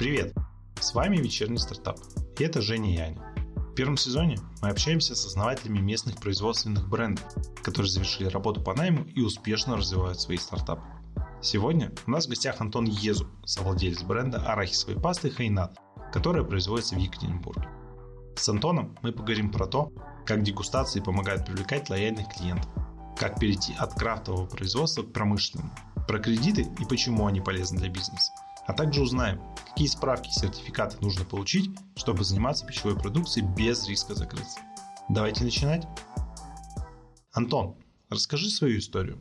Привет! С вами вечерний стартап. И это Женя Яня. В первом сезоне мы общаемся с основателями местных производственных брендов, которые завершили работу по найму и успешно развивают свои стартапы. Сегодня у нас в гостях Антон Езу, совладелец бренда арахисовой пасты Хайнат, которая производится в Екатеринбурге. С Антоном мы поговорим про то, как дегустации помогают привлекать лояльных клиентов, как перейти от крафтового производства к промышленному, про кредиты и почему они полезны для бизнеса, а также узнаем, какие справки и сертификаты нужно получить, чтобы заниматься пищевой продукцией без риска закрыться. Давайте начинать. Антон, расскажи свою историю.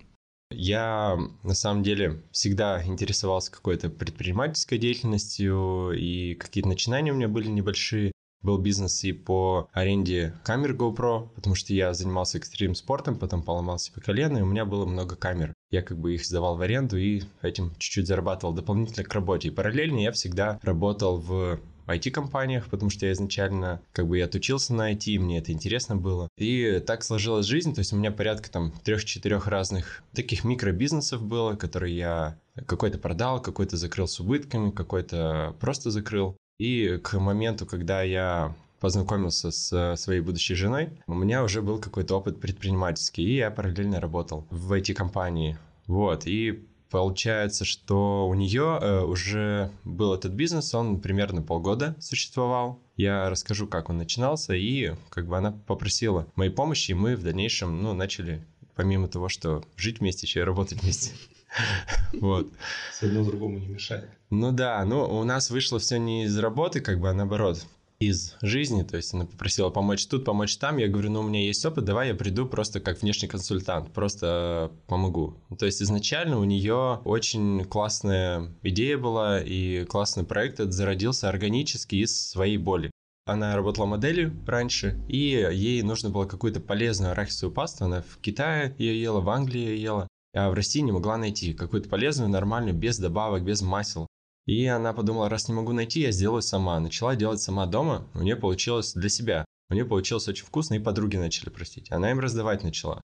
Я на самом деле всегда интересовался какой-то предпринимательской деятельностью, и какие-то начинания у меня были небольшие. Был бизнес и по аренде камер GoPro, потому что я занимался экстрим спортом, потом поломал себе колено, и у меня было много камер. Я как бы их сдавал в аренду и этим чуть-чуть зарабатывал дополнительно к работе. И параллельно я всегда работал в IT-компаниях, потому что я изначально как бы я отучился на IT, мне это интересно было. И так сложилась жизнь, то есть у меня порядка там трех-четырех разных таких микробизнесов было, которые я какой-то продал, какой-то закрыл с убытками, какой-то просто закрыл. И к моменту, когда я познакомился с своей будущей женой, у меня уже был какой-то опыт предпринимательский, и я параллельно работал в эти компании. Вот, и получается, что у нее э, уже был этот бизнес, он примерно полгода существовал. Я расскажу, как он начинался, и как бы она попросила моей помощи, и мы в дальнейшем, ну, начали, помимо того, что жить вместе, еще и работать вместе. Вот. С одно другому не мешает. Ну да, ну у нас вышло все не из работы, как бы, а наоборот из жизни, то есть она попросила помочь тут, помочь там, я говорю, ну у меня есть опыт, давай я приду просто как внешний консультант, просто помогу. То есть изначально у нее очень классная идея была и классный проект этот зародился органически из своей боли. Она работала моделью раньше, и ей нужно было какую-то полезную арахисовую пасту. Она в Китае ее ела, в Англии ее ела а в России не могла найти какую-то полезную, нормальную, без добавок, без масел. И она подумала, раз не могу найти, я сделаю сама. Начала делать сама дома, у нее получилось для себя. У нее получилось очень вкусно, и подруги начали простить. Она им раздавать начала.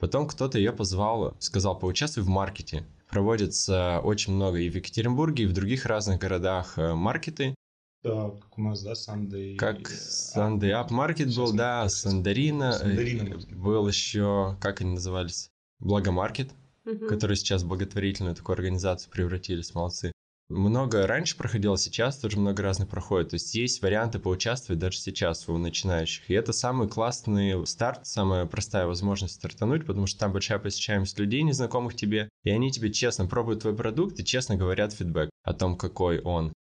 Потом кто-то ее позвал, сказал, поучаствуй в маркете. Проводится очень много и в Екатеринбурге, и в других разных городах э, маркеты. Да, как у нас, да, Sunday... Как Sunday Up Market был, да, Сандарина. Сандарина э, был еще, как они назывались? Благомаркет угу. которые сейчас в благотворительную такую организацию превратились, молодцы. Много раньше проходило, сейчас тоже много разных проходит. То есть есть варианты поучаствовать даже сейчас у начинающих. И это самый классный старт, самая простая возможность стартануть, потому что там большая посещаемость людей, незнакомых тебе, и они тебе честно пробуют твой продукт и честно говорят фидбэк о том, какой он.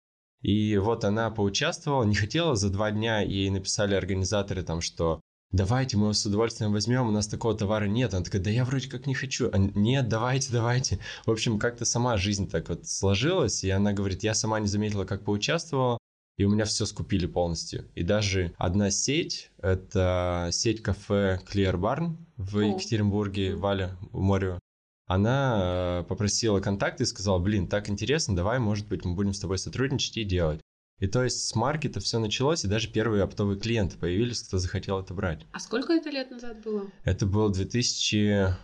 И вот она поучаствовала, не хотела, за два дня ей написали организаторы там, что давайте, мы его с удовольствием возьмем, у нас такого товара нет. Она такая, да я вроде как не хочу. А, нет, давайте, давайте. В общем, как-то сама жизнь так вот сложилась, и она говорит, я сама не заметила, как поучаствовала, и у меня все скупили полностью. И даже одна сеть, это сеть кафе Clear Barn в Екатеринбурге, Валя, в море, она э, попросила контакты и сказала, блин, так интересно, давай, может быть, мы будем с тобой сотрудничать и делать. И то есть с маркета все началось, и даже первые оптовые клиенты появились, кто захотел это брать. А сколько это лет назад было? Это был 2000...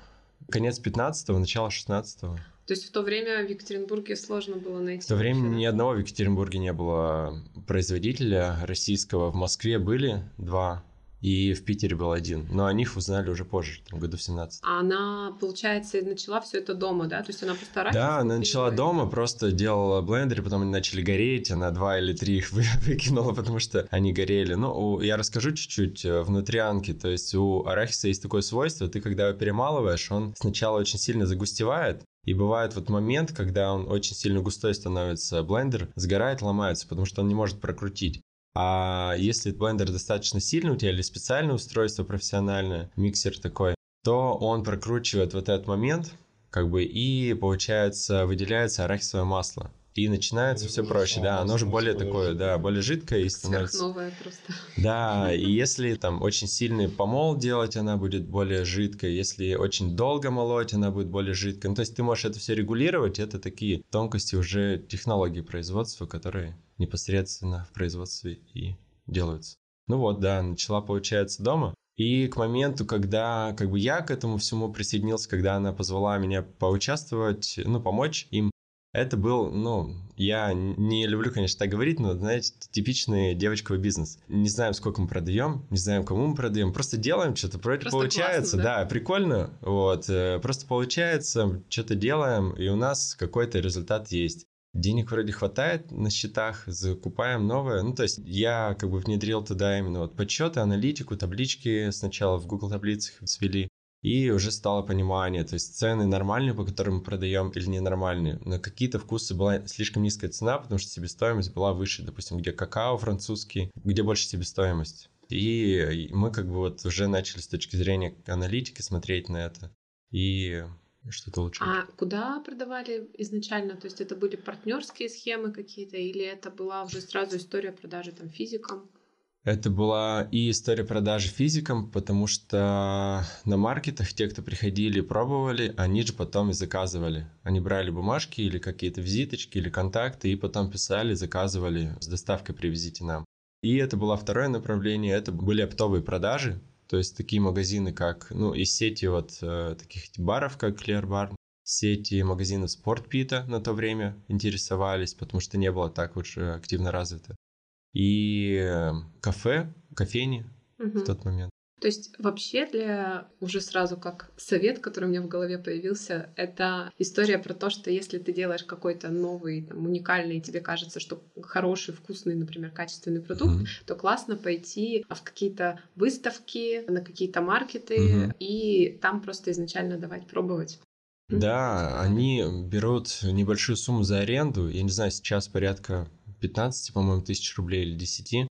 Конец 15-го, начало 16-го. То есть в то время в Екатеринбурге сложно было найти? В то время ни одного в Екатеринбурге не было производителя российского. В Москве были два и в Питере был один. Но о них узнали уже позже, там, году в 17 А она, получается, начала все это дома, да? То есть она постаралась? Да, она начала дома, просто делала блендеры, потом они начали гореть, она два или три их выкинула, потому что они горели. Ну, я расскажу чуть-чуть э, внутрянки. То есть у арахиса есть такое свойство, ты когда его перемалываешь, он сначала очень сильно загустевает, и бывает вот момент, когда он очень сильно густой становится, блендер сгорает, ломается, потому что он не может прокрутить. А если блендер достаточно сильный у тебя или специальное устройство профессиональное, миксер такой, то он прокручивает вот этот момент, как бы, и получается выделяется арахисовое масло. И начинается все проще, да, оно же более такое, да, более жидкое и становится... новое просто. Да, и если там очень сильный помол делать, она будет более жидкая, если очень долго молоть, она будет более жидкая. Ну, то есть ты можешь это все регулировать, это такие тонкости уже технологии производства, которые непосредственно в производстве и делаются. Ну вот, да, начала, получается, дома. И к моменту, когда как бы я к этому всему присоединился, когда она позвала меня поучаствовать, ну, помочь им, Это был, ну, я не люблю, конечно, так говорить, но, знаете, типичный девочковый бизнес. Не знаем, сколько мы продаем, не знаем, кому мы продаем, просто делаем что-то, просто получается, классно, да? да, прикольно, вот, э, просто получается, что-то делаем, и у нас какой-то результат есть. Денег вроде хватает на счетах, закупаем новое. Ну, то есть я как бы внедрил туда именно вот подсчеты, аналитику, таблички сначала в Google таблицах свели. И уже стало понимание, то есть цены нормальные, по которым мы продаем, или ненормальные. На какие-то вкусы была слишком низкая цена, потому что себестоимость была выше, допустим, где какао французский, где больше себестоимость. И мы как бы вот уже начали с точки зрения аналитики смотреть на это. И что-то лучше. А куда продавали изначально? То есть это были партнерские схемы какие-то, или это была уже сразу история продажи там физикам? Это была и история продажи физикам, потому что на маркетах те, кто приходили и пробовали, они же потом и заказывали. Они брали бумажки или какие-то визиточки или контакты и потом писали, заказывали с доставкой привезите нам. И это было второе направление, это были оптовые продажи, то есть такие магазины, как, ну, из сети вот э, таких баров, как Clear Bar, сети магазинов Спортпита на то время интересовались, потому что не было так уж активно развито и э, кафе, кофейни угу. в тот момент. То есть вообще для уже сразу как совет, который у меня в голове появился, это история про то, что если ты делаешь какой-то новый, там, уникальный, тебе кажется, что хороший, вкусный, например, качественный продукт, mm-hmm. то классно пойти в какие-то выставки, на какие-то маркеты mm-hmm. и там просто изначально давать пробовать. Да, они берут небольшую сумму за аренду. Я не знаю, сейчас порядка 15, по-моему, тысяч рублей или 10.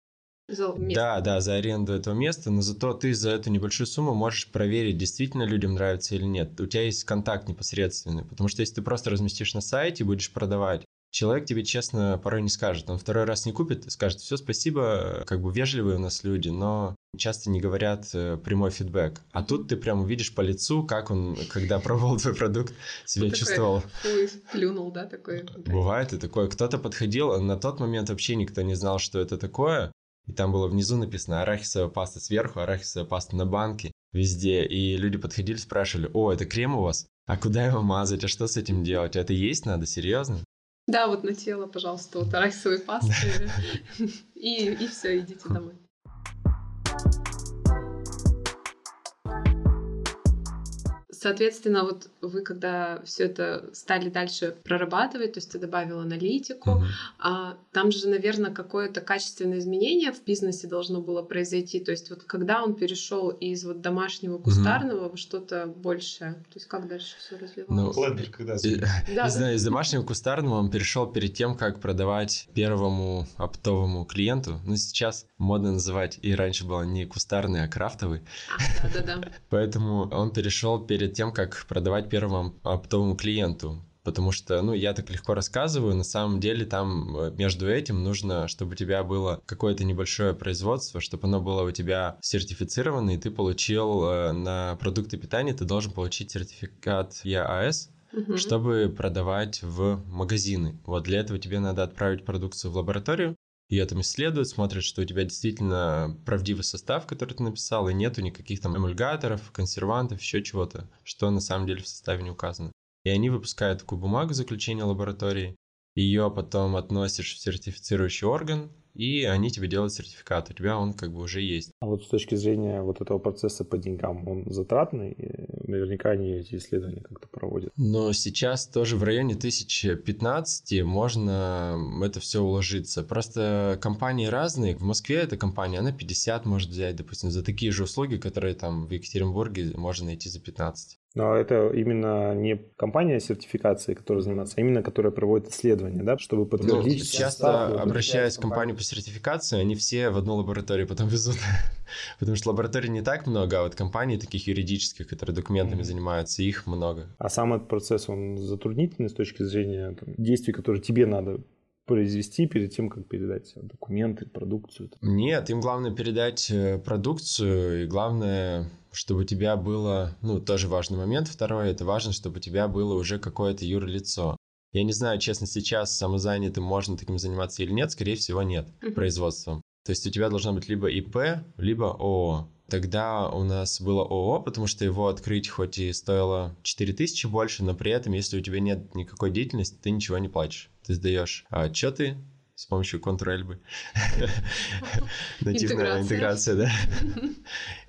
За место. Да, да, за аренду этого места, но зато ты за эту небольшую сумму можешь проверить, действительно людям нравится или нет. У тебя есть контакт непосредственный, потому что если ты просто разместишь на сайте и будешь продавать, человек тебе честно порой не скажет. Он второй раз не купит и скажет, все, спасибо, как бы вежливые у нас люди, но часто не говорят э, прямой фидбэк. А тут ты прям увидишь по лицу, как он, когда пробовал твой продукт, себя чувствовал. Такой, плюнул, да, такой. Бывает и такое. Кто-то подходил, на тот момент вообще никто не знал, что это такое. И там было внизу написано арахисовая паста сверху, арахисовая паста на банке, везде. И люди подходили, спрашивали, о, это крем у вас? А куда его мазать? А что с этим делать? Это есть надо? Серьезно? Да, вот на тело, пожалуйста, вот арахисовой пасты. И, и все, идите домой. Соответственно, вот вы когда все это стали дальше прорабатывать, то есть ты добавил аналитику, mm-hmm. а, там же, наверное, какое-то качественное изменение в бизнесе должно было произойти. То есть вот когда он перешел из вот домашнего кустарного mm-hmm. во что-то большее, то есть как дальше все развивалось? Ну, Ладно, когда и, да, не знаю, из домашнего кустарного он перешел перед тем, как продавать первому оптовому клиенту. Ну сейчас модно называть, и раньше было не кустарный, а крафтовый. А, да-да-да. Поэтому он перешел перед перед тем, как продавать первому оптовому клиенту. Потому что, ну, я так легко рассказываю, на самом деле там э, между этим нужно, чтобы у тебя было какое-то небольшое производство, чтобы оно было у тебя сертифицировано, и ты получил э, на продукты питания, ты должен получить сертификат ЕАС, угу. чтобы продавать в магазины. Вот для этого тебе надо отправить продукцию в лабораторию, ее там исследуют, смотрят, что у тебя действительно правдивый состав, который ты написал, и нету никаких там эмульгаторов, консервантов, еще чего-то, что на самом деле в составе не указано. И они выпускают такую бумагу заключения лаборатории, ее потом относишь в сертифицирующий орган, и они тебе делают сертификат, у тебя он как бы уже есть. А вот с точки зрения вот этого процесса по деньгам, он затратный? Наверняка они эти исследования как-то проводят. Но сейчас тоже в районе 1015 можно это все уложиться. Просто компании разные. В Москве эта компания, она 50 может взять, допустим, за такие же услуги, которые там в Екатеринбурге можно найти за 15. Но это именно не компания сертификации, которая занимается, а именно которая проводит исследования, да, чтобы подтвердить. Ну, часто обращаясь в компанию по сертификации, они все в одну лабораторию потом везут. Потому что лабораторий не так много, а вот компаний таких юридических, которые документами mm-hmm. занимаются, их много. А сам этот процесс, он затруднительный с точки зрения там, действий, которые тебе надо произвести перед тем, как передать документы, продукцию? Нет, им главное передать э, продукцию, и главное, чтобы у тебя было, ну, тоже важный момент. Второе, это важно, чтобы у тебя было уже какое-то юрлицо. Я не знаю, честно, сейчас самозанятым можно таким заниматься или нет, скорее всего, нет, производством. То есть у тебя должно быть либо ИП, либо ООО. Тогда у нас было ООО, потому что его открыть хоть и стоило 4000 больше, но при этом, если у тебя нет никакой деятельности, ты ничего не платишь. Ты сдаешь отчеты с помощью Ctrl-L. Нативная интеграция, да.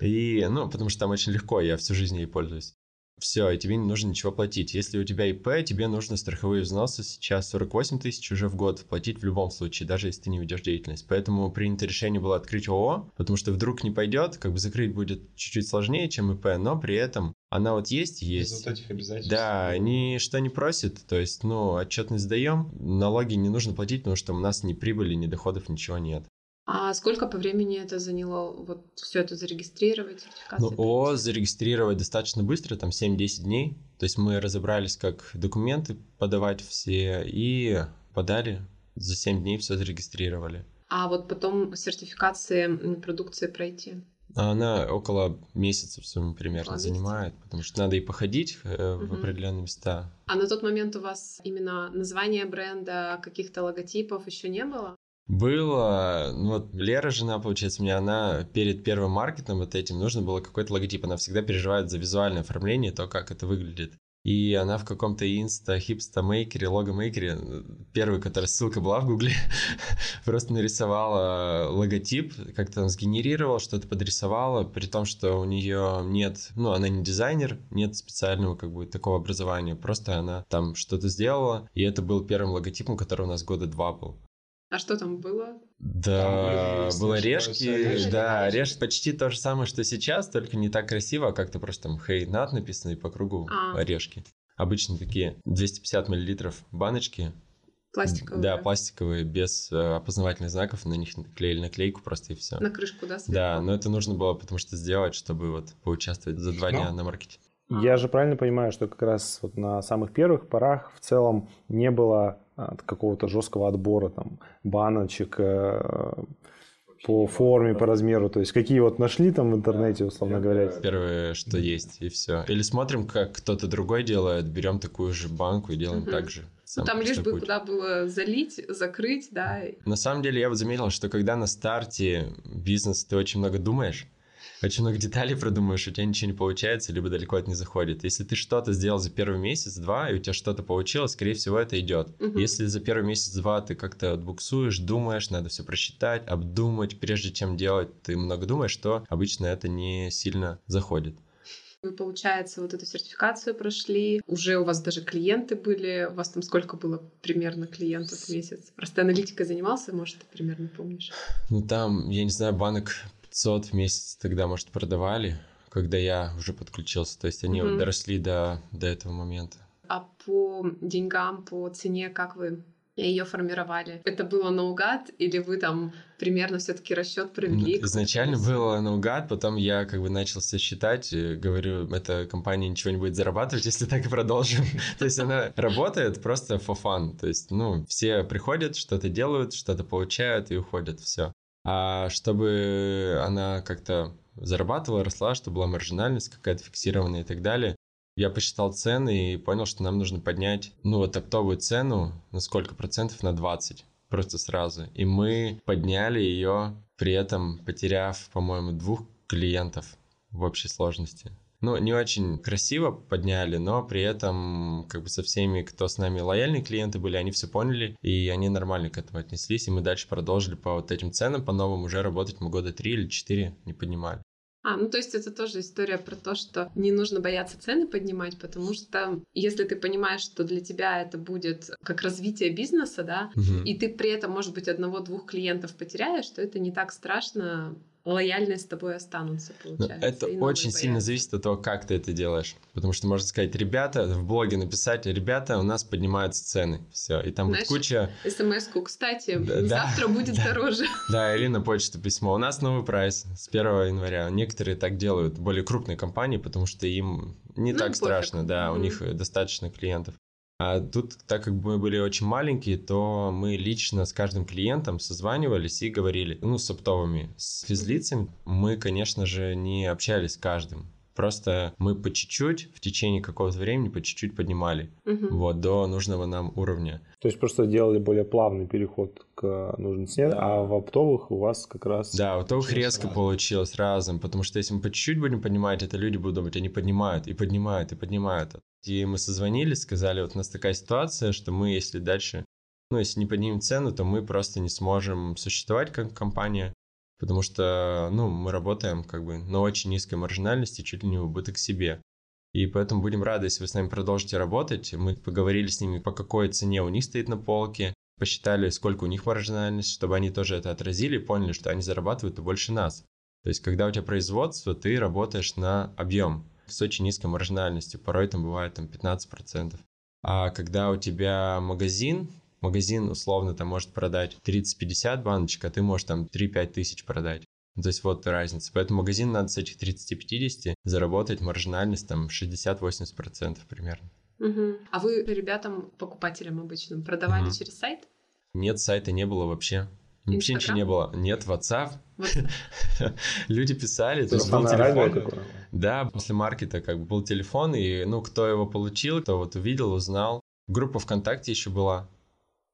И, ну, потому что там очень легко, я всю жизнь ей пользуюсь все, и тебе не нужно ничего платить. Если у тебя ИП, тебе нужно страховые взносы сейчас 48 тысяч уже в год платить в любом случае, даже если ты не ведешь деятельность. Поэтому принято решение было открыть ООО, потому что вдруг не пойдет, как бы закрыть будет чуть-чуть сложнее, чем ИП, но при этом она вот есть, есть. Без вот этих обязательств. Да, ничто не просит, то есть, ну, отчетность сдаем, налоги не нужно платить, потому что у нас ни прибыли, ни доходов, ничего нет. А сколько по времени это заняло, вот все это зарегистрировать, Ну, о, зарегистрировать достаточно быстро, там 7-10 дней. То есть мы разобрались, как документы подавать все, и подали, за 7 дней все зарегистрировали. А вот потом сертификации продукции пройти? Она около месяца в сумме примерно около занимает, месяца. потому что надо и походить э, угу. в определенные места. А на тот момент у вас именно название бренда, каких-то логотипов еще не было? Было, ну вот Лера, жена, получается, мне она перед первым маркетом вот этим нужно было какой-то логотип. Она всегда переживает за визуальное оформление, то, как это выглядит. И она в каком-то инста, hipster maker е, logo maker е, первый, который ссылка была в гугле, просто нарисовала логотип, как-то там сгенерировала, что-то подрисовала, при том, что у нее нет, ну, она не дизайнер, нет специального как бы такого образования, просто она там что-то сделала, и это был первым логотипом, который у нас года два был. А что там было? Да, там было решки, да, реш почти то же самое, что сейчас, только не так красиво, а как-то просто там хей над написано и по кругу а. орешки. Обычно такие 250 миллилитров баночки. Пластиковые. Да, пластиковые, без э, опознавательных знаков, на них наклеили наклейку просто и все. На крышку, да? Сверху? Да, но это нужно было потому что сделать, чтобы вот поучаствовать за два но... дня на маркете. Я же правильно понимаю, что как раз вот на самых первых порах в целом не было от какого-то жесткого отбора там баночек э, по форме, по размеру, то есть какие вот нашли там в интернете, условно говоря. Первое, что есть, и все. Или смотрим, как кто-то другой делает, берем такую же банку и делаем угу. так же. Ну, там лишь бы путь. куда было залить, закрыть, да. На самом деле я вот заметил, что когда на старте бизнес ты очень много думаешь, очень много деталей продумаешь, у тебя ничего не получается, либо далеко это не заходит. Если ты что-то сделал за первый месяц-два, и у тебя что-то получилось, скорее всего, это идет. Угу. Если за первый месяц-два ты как-то буксуешь, думаешь, надо все просчитать, обдумать, прежде чем делать, ты много думаешь, то обычно это не сильно заходит. Вы, получается, вот эту сертификацию прошли, уже у вас даже клиенты были, у вас там сколько было примерно клиентов в месяц? Просто аналитикой занимался, может, ты примерно помнишь? Ну, там, я не знаю, банок 500 в месяц тогда, может, продавали, когда я уже подключился. То есть они mm-hmm. доросли до, до этого момента. А по деньгам, по цене, как вы ее формировали? Это было наугад или вы там примерно все-таки расчет провели? Изначально было наугад, потом я как бы начал все считать, говорю, эта компания ничего не будет зарабатывать, если так и продолжим. То есть она работает просто for fun. То есть, ну, все приходят, что-то делают, что-то получают и уходят, все. А чтобы она как-то зарабатывала, росла, чтобы была маржинальность какая-то фиксированная и так далее, я посчитал цены и понял, что нам нужно поднять, ну, вот оптовую цену на сколько процентов? На 20 просто сразу. И мы подняли ее, при этом потеряв, по-моему, двух клиентов в общей сложности ну, не очень красиво подняли, но при этом как бы со всеми, кто с нами лояльные клиенты были, они все поняли, и они нормально к этому отнеслись, и мы дальше продолжили по вот этим ценам, по новым уже работать мы года три или четыре не поднимали. А, ну то есть это тоже история про то, что не нужно бояться цены поднимать, потому что если ты понимаешь, что для тебя это будет как развитие бизнеса, да, угу. и ты при этом, может быть, одного-двух клиентов потеряешь, то это не так страшно лояльные с тобой останутся, ну, получается. Это очень боятся. сильно зависит от того, как ты это делаешь. Потому что можно сказать, ребята, в блоге написать, ребята, у нас поднимаются цены. Все. И там Знаешь, будет куча... СМС-ку, кстати, да, завтра да, будет да, дороже. Да, или на почту письмо. У нас новый прайс с 1 января. Некоторые так делают, более крупные компании, потому что им не ну, так пофиг. страшно, да, mm-hmm. у них достаточно клиентов. А тут, так как мы были очень маленькие, то мы лично с каждым клиентом созванивались и говорили, ну, с оптовыми. С физлицами мы, конечно же, не общались с каждым. Просто мы по чуть-чуть в течение какого-то времени по чуть-чуть поднимали угу. вот до нужного нам уровня. То есть просто делали более плавный переход к нужной цене, да. а в оптовых у вас как раз... Да, в оптовых резко разом. получилось разом, потому что если мы по чуть-чуть будем поднимать, это люди будут думать, они поднимают и поднимают и поднимают. И мы созвонились, сказали, вот у нас такая ситуация, что мы, если дальше, ну, если не поднимем цену, то мы просто не сможем существовать как компания, потому что, ну, мы работаем как бы на очень низкой маржинальности, чуть ли не в убыток себе. И поэтому будем рады, если вы с нами продолжите работать. Мы поговорили с ними, по какой цене у них стоит на полке, посчитали, сколько у них маржинальность, чтобы они тоже это отразили и поняли, что они зарабатывают больше нас. То есть, когда у тебя производство, ты работаешь на объем с очень низкой маржинальностью, порой там бывает там 15%. А когда у тебя магазин, магазин условно там может продать 30-50 баночек, а ты можешь там 3-5 тысяч продать. То есть вот разница. Поэтому магазин надо с этих 30-50 заработать маржинальность там 60-80% примерно. Угу. А вы ребятам, покупателям обычным, продавали угу. через сайт? Нет, сайта не было вообще. Вообще ничего не было. Нет, WhatsApp. Люди писали, то есть был телефон. Да, после маркета как бы был телефон, и ну кто его получил, кто вот увидел, узнал. Группа ВКонтакте еще была.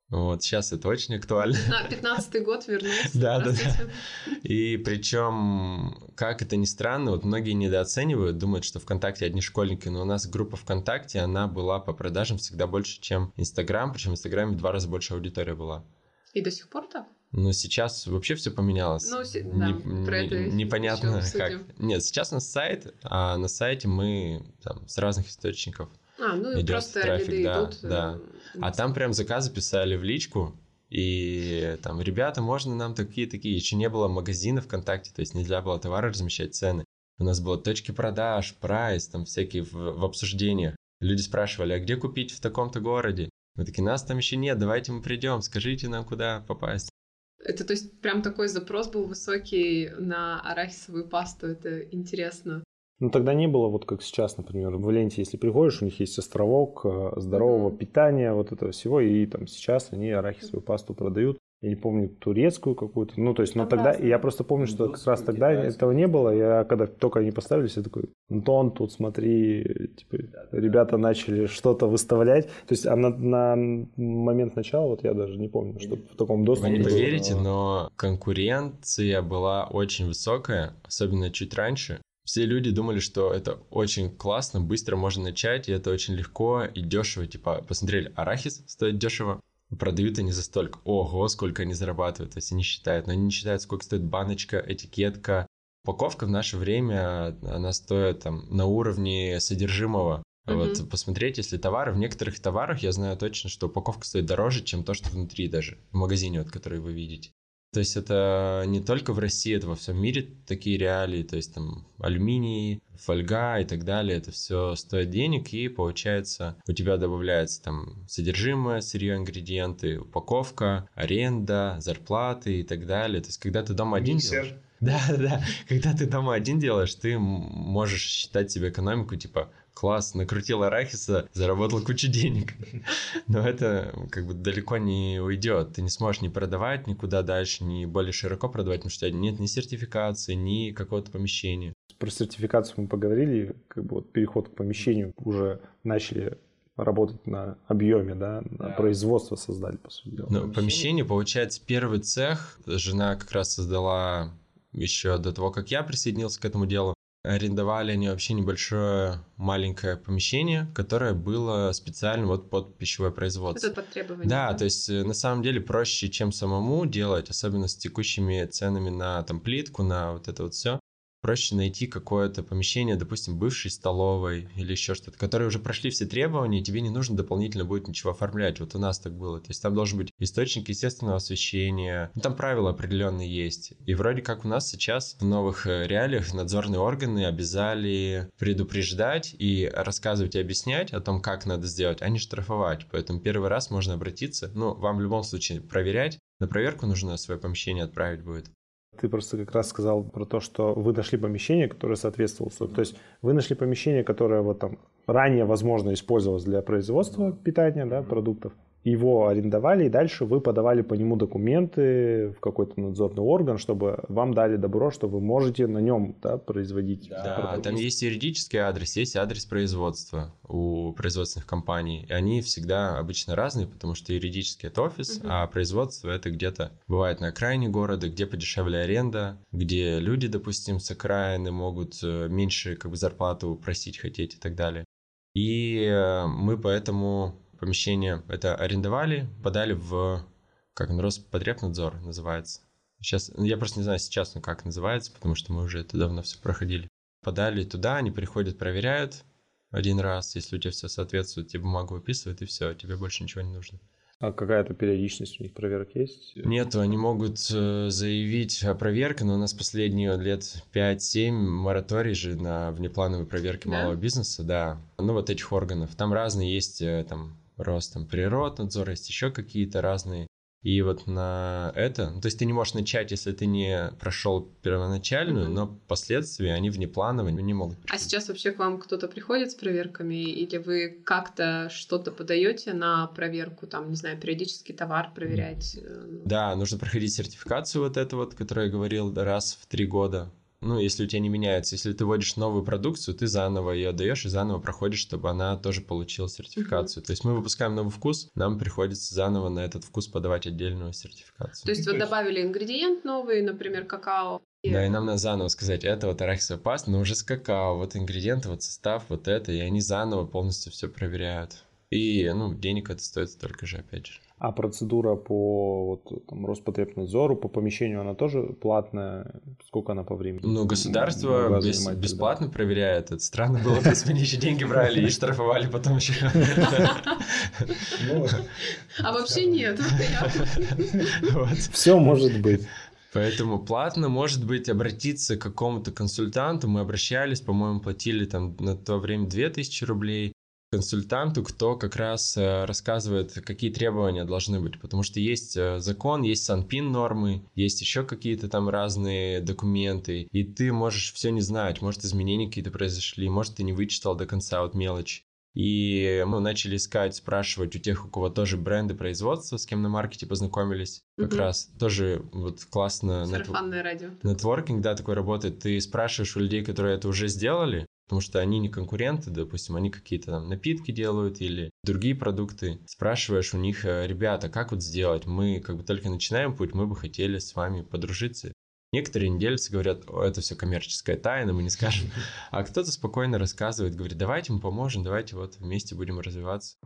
Вот, сейчас это очень актуально. На 15 год вернулся. Да, да, да. И причем, как это ни странно, вот многие недооценивают, думают, что ВКонтакте одни школьники, но у нас группа ВКонтакте, она была по продажам всегда больше, чем Инстаграм, причем в Инстаграме в два раза больше аудитория была. И до сих пор так? Ну, сейчас вообще все поменялось. Ну, да, не, про это Непонятно как. Нет, сейчас у нас сайт, а на сайте мы там, с разных источников а, ну и просто трафик, да, идут. Да. А там прям заказы писали в личку, и там, ребята, можно нам такие-такие. Еще не было магазина ВКонтакте, то есть нельзя было товары размещать, цены. У нас было точки продаж, прайс, там всякие в, в обсуждениях. Люди спрашивали, а где купить в таком-то городе? Мы такие, нас там еще нет, давайте мы придем, скажите нам, куда попасть. Это, то есть, прям такой запрос был высокий на арахисовую пасту, это интересно. Ну, тогда не было, вот как сейчас, например, в ленте, если приходишь, у них есть островок э, здорового mm-hmm. питания, вот этого всего, и там сейчас они арахисовую пасту продают. Я не помню, турецкую какую-то. Ну, то есть, но тогда, разные. я просто помню, что как раз тогда этого не было. Я, когда только они поставились, я такой, Антон, тут смотри, типа, ребята начали что-то выставлять. То есть, а на, на момент начала, вот я даже не помню, что в таком доступе... Вы не поверите, но конкуренция была очень высокая, особенно чуть раньше все люди думали, что это очень классно, быстро можно начать, и это очень легко и дешево. Типа, посмотрели, арахис стоит дешево, продают они за столько. Ого, сколько они зарабатывают, то есть они считают. Но они не считают, сколько стоит баночка, этикетка. Упаковка в наше время, она стоит там на уровне содержимого. Mm-hmm. Вот посмотреть, если товары, в некоторых товарах я знаю точно, что упаковка стоит дороже, чем то, что внутри даже, в магазине, вот, который вы видите. То есть это не только в России, это во всем мире такие реалии, то есть там алюминий, фольга и так далее, это все стоит денег, и получается у тебя добавляется там содержимое, сырье, ингредиенты, упаковка, аренда, зарплаты и так далее. То есть когда ты дома один Миксер. делаешь... Да, да. Когда ты дома один делаешь, ты можешь считать себе экономику, типа, класс, накрутил арахиса, заработал кучу денег. Но это как бы далеко не уйдет. Ты не сможешь ни продавать никуда дальше, ни более широко продавать, потому что у тебя нет ни сертификации, ни какого-то помещения. Про сертификацию мы поговорили, как бы вот переход к помещению уже начали работать на объеме, да, на да. производство создали, по сути дела. Ну, помещение, получается, первый цех жена как раз создала еще до того, как я присоединился к этому делу арендовали они вообще небольшое маленькое помещение, которое было специально вот под пищевое производство. Это под требования. Да, то есть э, на самом деле проще, чем самому делать, особенно с текущими ценами на там плитку, на вот это вот все проще найти какое-то помещение, допустим, бывшей столовой или еще что-то, которые уже прошли все требования, и тебе не нужно дополнительно будет ничего оформлять. Вот у нас так было. То есть там должен быть источник естественного освещения, ну, там правила определенные есть. И вроде как у нас сейчас в новых э, реалиях надзорные органы обязали предупреждать и рассказывать и объяснять о том, как надо сделать, а не штрафовать. Поэтому первый раз можно обратиться, ну, вам в любом случае проверять, на проверку нужно свое помещение отправить будет. Ты просто как раз сказал про то, что вы нашли помещение, которое соответствовало. То есть вы нашли помещение, которое вот там ранее, возможно, использовалось для производства питания, да, продуктов, его арендовали, и дальше вы подавали по нему документы в какой-то надзорный орган, чтобы вам дали добро, что вы можете на нем да, производить. Да, да там есть юридический адрес, есть адрес производства у производственных компаний. И они всегда обычно разные, потому что юридический это офис, угу. а производство это где-то бывает на окраине города, где подешевле аренда, где люди, допустим, с окраины могут э, меньше как бы зарплату просить, хотеть и так далее. И э, мы поэтому помещение это арендовали, подали в, как он, Роспотребнадзор называется. Сейчас, я просто не знаю сейчас, ну, как называется, потому что мы уже это давно все проходили. Подали туда, они приходят, проверяют один раз, если у тебя все соответствует, тебе бумагу выписывают, и все, тебе больше ничего не нужно. А какая-то периодичность у них проверок есть? Нету, они могут э, заявить о проверке, но у нас последние лет 5-7 мораторий же на внеплановые проверки да? малого бизнеса, да. Ну, вот этих органов. Там разные есть, э, там, рост там, природнадзор, есть еще какие-то разные. И вот на это, ну, то есть ты не можешь начать, если ты не прошел первоначальную, mm-hmm. но последствия, они внеплановые, не могут. А сейчас вообще к вам кто-то приходит с проверками, или вы как-то что-то подаете на проверку, там, не знаю, периодически товар проверять? Mm-hmm. Да, нужно проходить сертификацию вот эту вот, которую я говорил, раз в три года ну, если у тебя не меняется, если ты вводишь новую продукцию, ты заново ее даешь и заново проходишь, чтобы она тоже получила сертификацию. Mm-hmm. То есть мы выпускаем новый вкус, нам приходится заново на этот вкус подавать отдельную сертификацию. То есть вы добавили ингредиент новый, например, какао, да, и нам надо заново сказать, это вот арахисовая паста, но уже с какао, вот ингредиенты, вот состав, вот это, и они заново полностью все проверяют. И, ну, денег это стоит столько же, опять же. А процедура по вот, там, Роспотребнадзору, по помещению, она тоже платная? Сколько она по времени? Ну, государство без, бесплатно тогда? проверяет. Это странно было, если бы они еще деньги брали и штрафовали потом еще. Ну, а вообще нет. Все может быть. Поэтому платно, может быть, обратиться к какому-то консультанту. Мы обращались, по-моему, платили там на то время 2000 рублей консультанту, кто как раз э, рассказывает, какие требования должны быть, потому что есть э, закон, есть санпин нормы, есть еще какие-то там разные документы, и ты можешь все не знать, может изменения какие-то произошли, может ты не вычитал до конца вот мелочь. И мы начали искать, спрашивать у тех, у кого тоже бренды производства, с кем на маркете познакомились. Как угу. раз тоже вот классно. Сарафанное радио. Нетворкинг, да, такой работает. Ты спрашиваешь у людей, которые это уже сделали, потому что они не конкуренты, допустим, они какие-то там напитки делают или другие продукты. Спрашиваешь у них, «Э, ребята, как вот сделать? Мы как бы только начинаем путь, мы бы хотели с вами подружиться. Некоторые недельцы говорят, О, это все коммерческая тайна, мы не скажем. А кто-то спокойно рассказывает, говорит, давайте мы поможем, давайте вот вместе будем развиваться.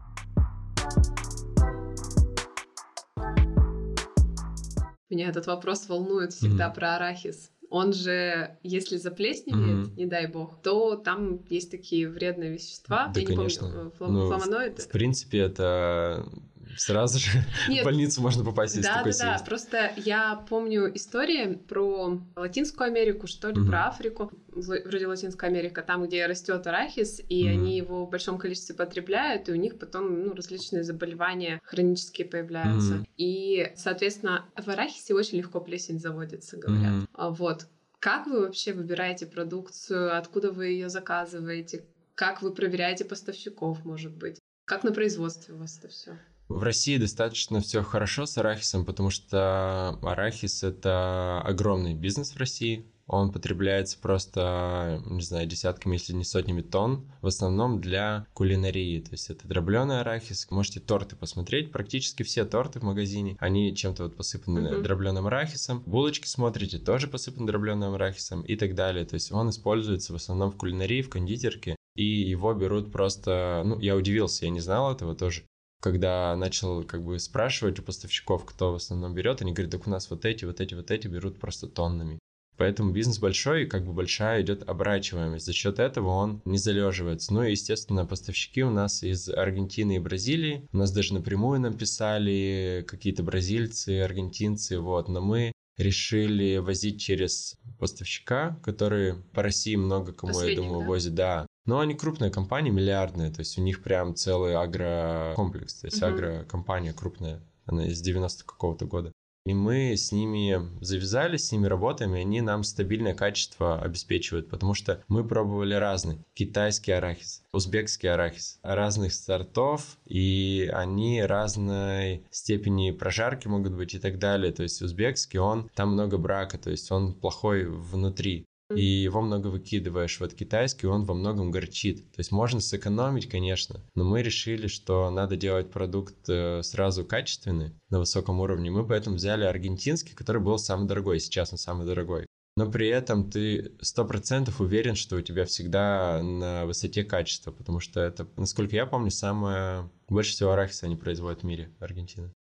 Меня этот вопрос волнует всегда mm-hmm. про арахис он же, если заплесневеет, mm-hmm. не дай бог, то там есть такие вредные вещества. Да, Я конечно. не помню, флам- ну. В, в принципе, это сразу же Нет, в больницу можно попасть, если да, такой да, да. Просто я помню истории про Латинскую Америку, что ли, угу. про Африку, вроде Латинская Америка, там, где растет арахис, и угу. они его в большом количестве потребляют, и у них потом ну, различные заболевания хронические появляются. Угу. И, соответственно, в арахисе очень легко плесень заводится, говорят. Угу. Вот. Как вы вообще выбираете продукцию? Откуда вы ее заказываете? Как вы проверяете поставщиков, может быть? Как на производстве у вас это все? В России достаточно все хорошо с арахисом, потому что арахис это огромный бизнес в России. Он потребляется просто, не знаю, десятками, если не сотнями тонн, в основном для кулинарии. То есть это дробленый арахис. Можете торты посмотреть. Практически все торты в магазине, они чем-то вот посыпаны mm-hmm. дробленым арахисом. Булочки смотрите, тоже посыпаны дробленым арахисом и так далее. То есть он используется в основном в кулинарии, в кондитерке. И его берут просто... Ну, я удивился, я не знал этого тоже когда начал как бы спрашивать у поставщиков, кто в основном берет, они говорят, так у нас вот эти, вот эти, вот эти берут просто тоннами. Поэтому бизнес большой, и как бы большая идет оборачиваемость. За счет этого он не залеживается. Ну и, естественно, поставщики у нас из Аргентины и Бразилии. У нас даже напрямую нам писали какие-то бразильцы, аргентинцы, вот. Но мы решили возить через поставщика, который по России много кому, я думаю, да? возит, да. Но они крупные компании, миллиардные, то есть у них прям целый агрокомплекс, то есть uh-huh. агрокомпания крупная, она из 90 какого-то года. И мы с ними завязались, с ними работаем, и они нам стабильное качество обеспечивают, потому что мы пробовали разный. Китайский арахис, узбекский арахис, разных сортов, и они разной степени прожарки могут быть и так далее. То есть узбекский, он, там много брака, то есть он плохой внутри и его много выкидываешь. Вот китайский, он во многом горчит. То есть можно сэкономить, конечно, но мы решили, что надо делать продукт э, сразу качественный, на высоком уровне. Мы поэтому взяли аргентинский, который был самый дорогой, сейчас он самый дорогой. Но при этом ты сто процентов уверен, что у тебя всегда на высоте качества, потому что это, насколько я помню, самое больше всего арахиса они производят в мире, Аргентина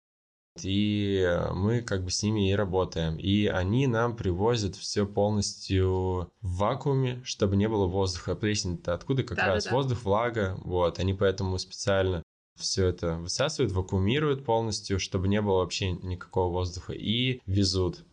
и мы как бы с ними и работаем. И они нам привозят все полностью в вакууме, чтобы не было воздуха. Плесень-то откуда как да, раз да, да. воздух, влага, вот. Они поэтому специально все это высасывают, вакуумируют полностью, чтобы не было вообще никакого воздуха, и везут.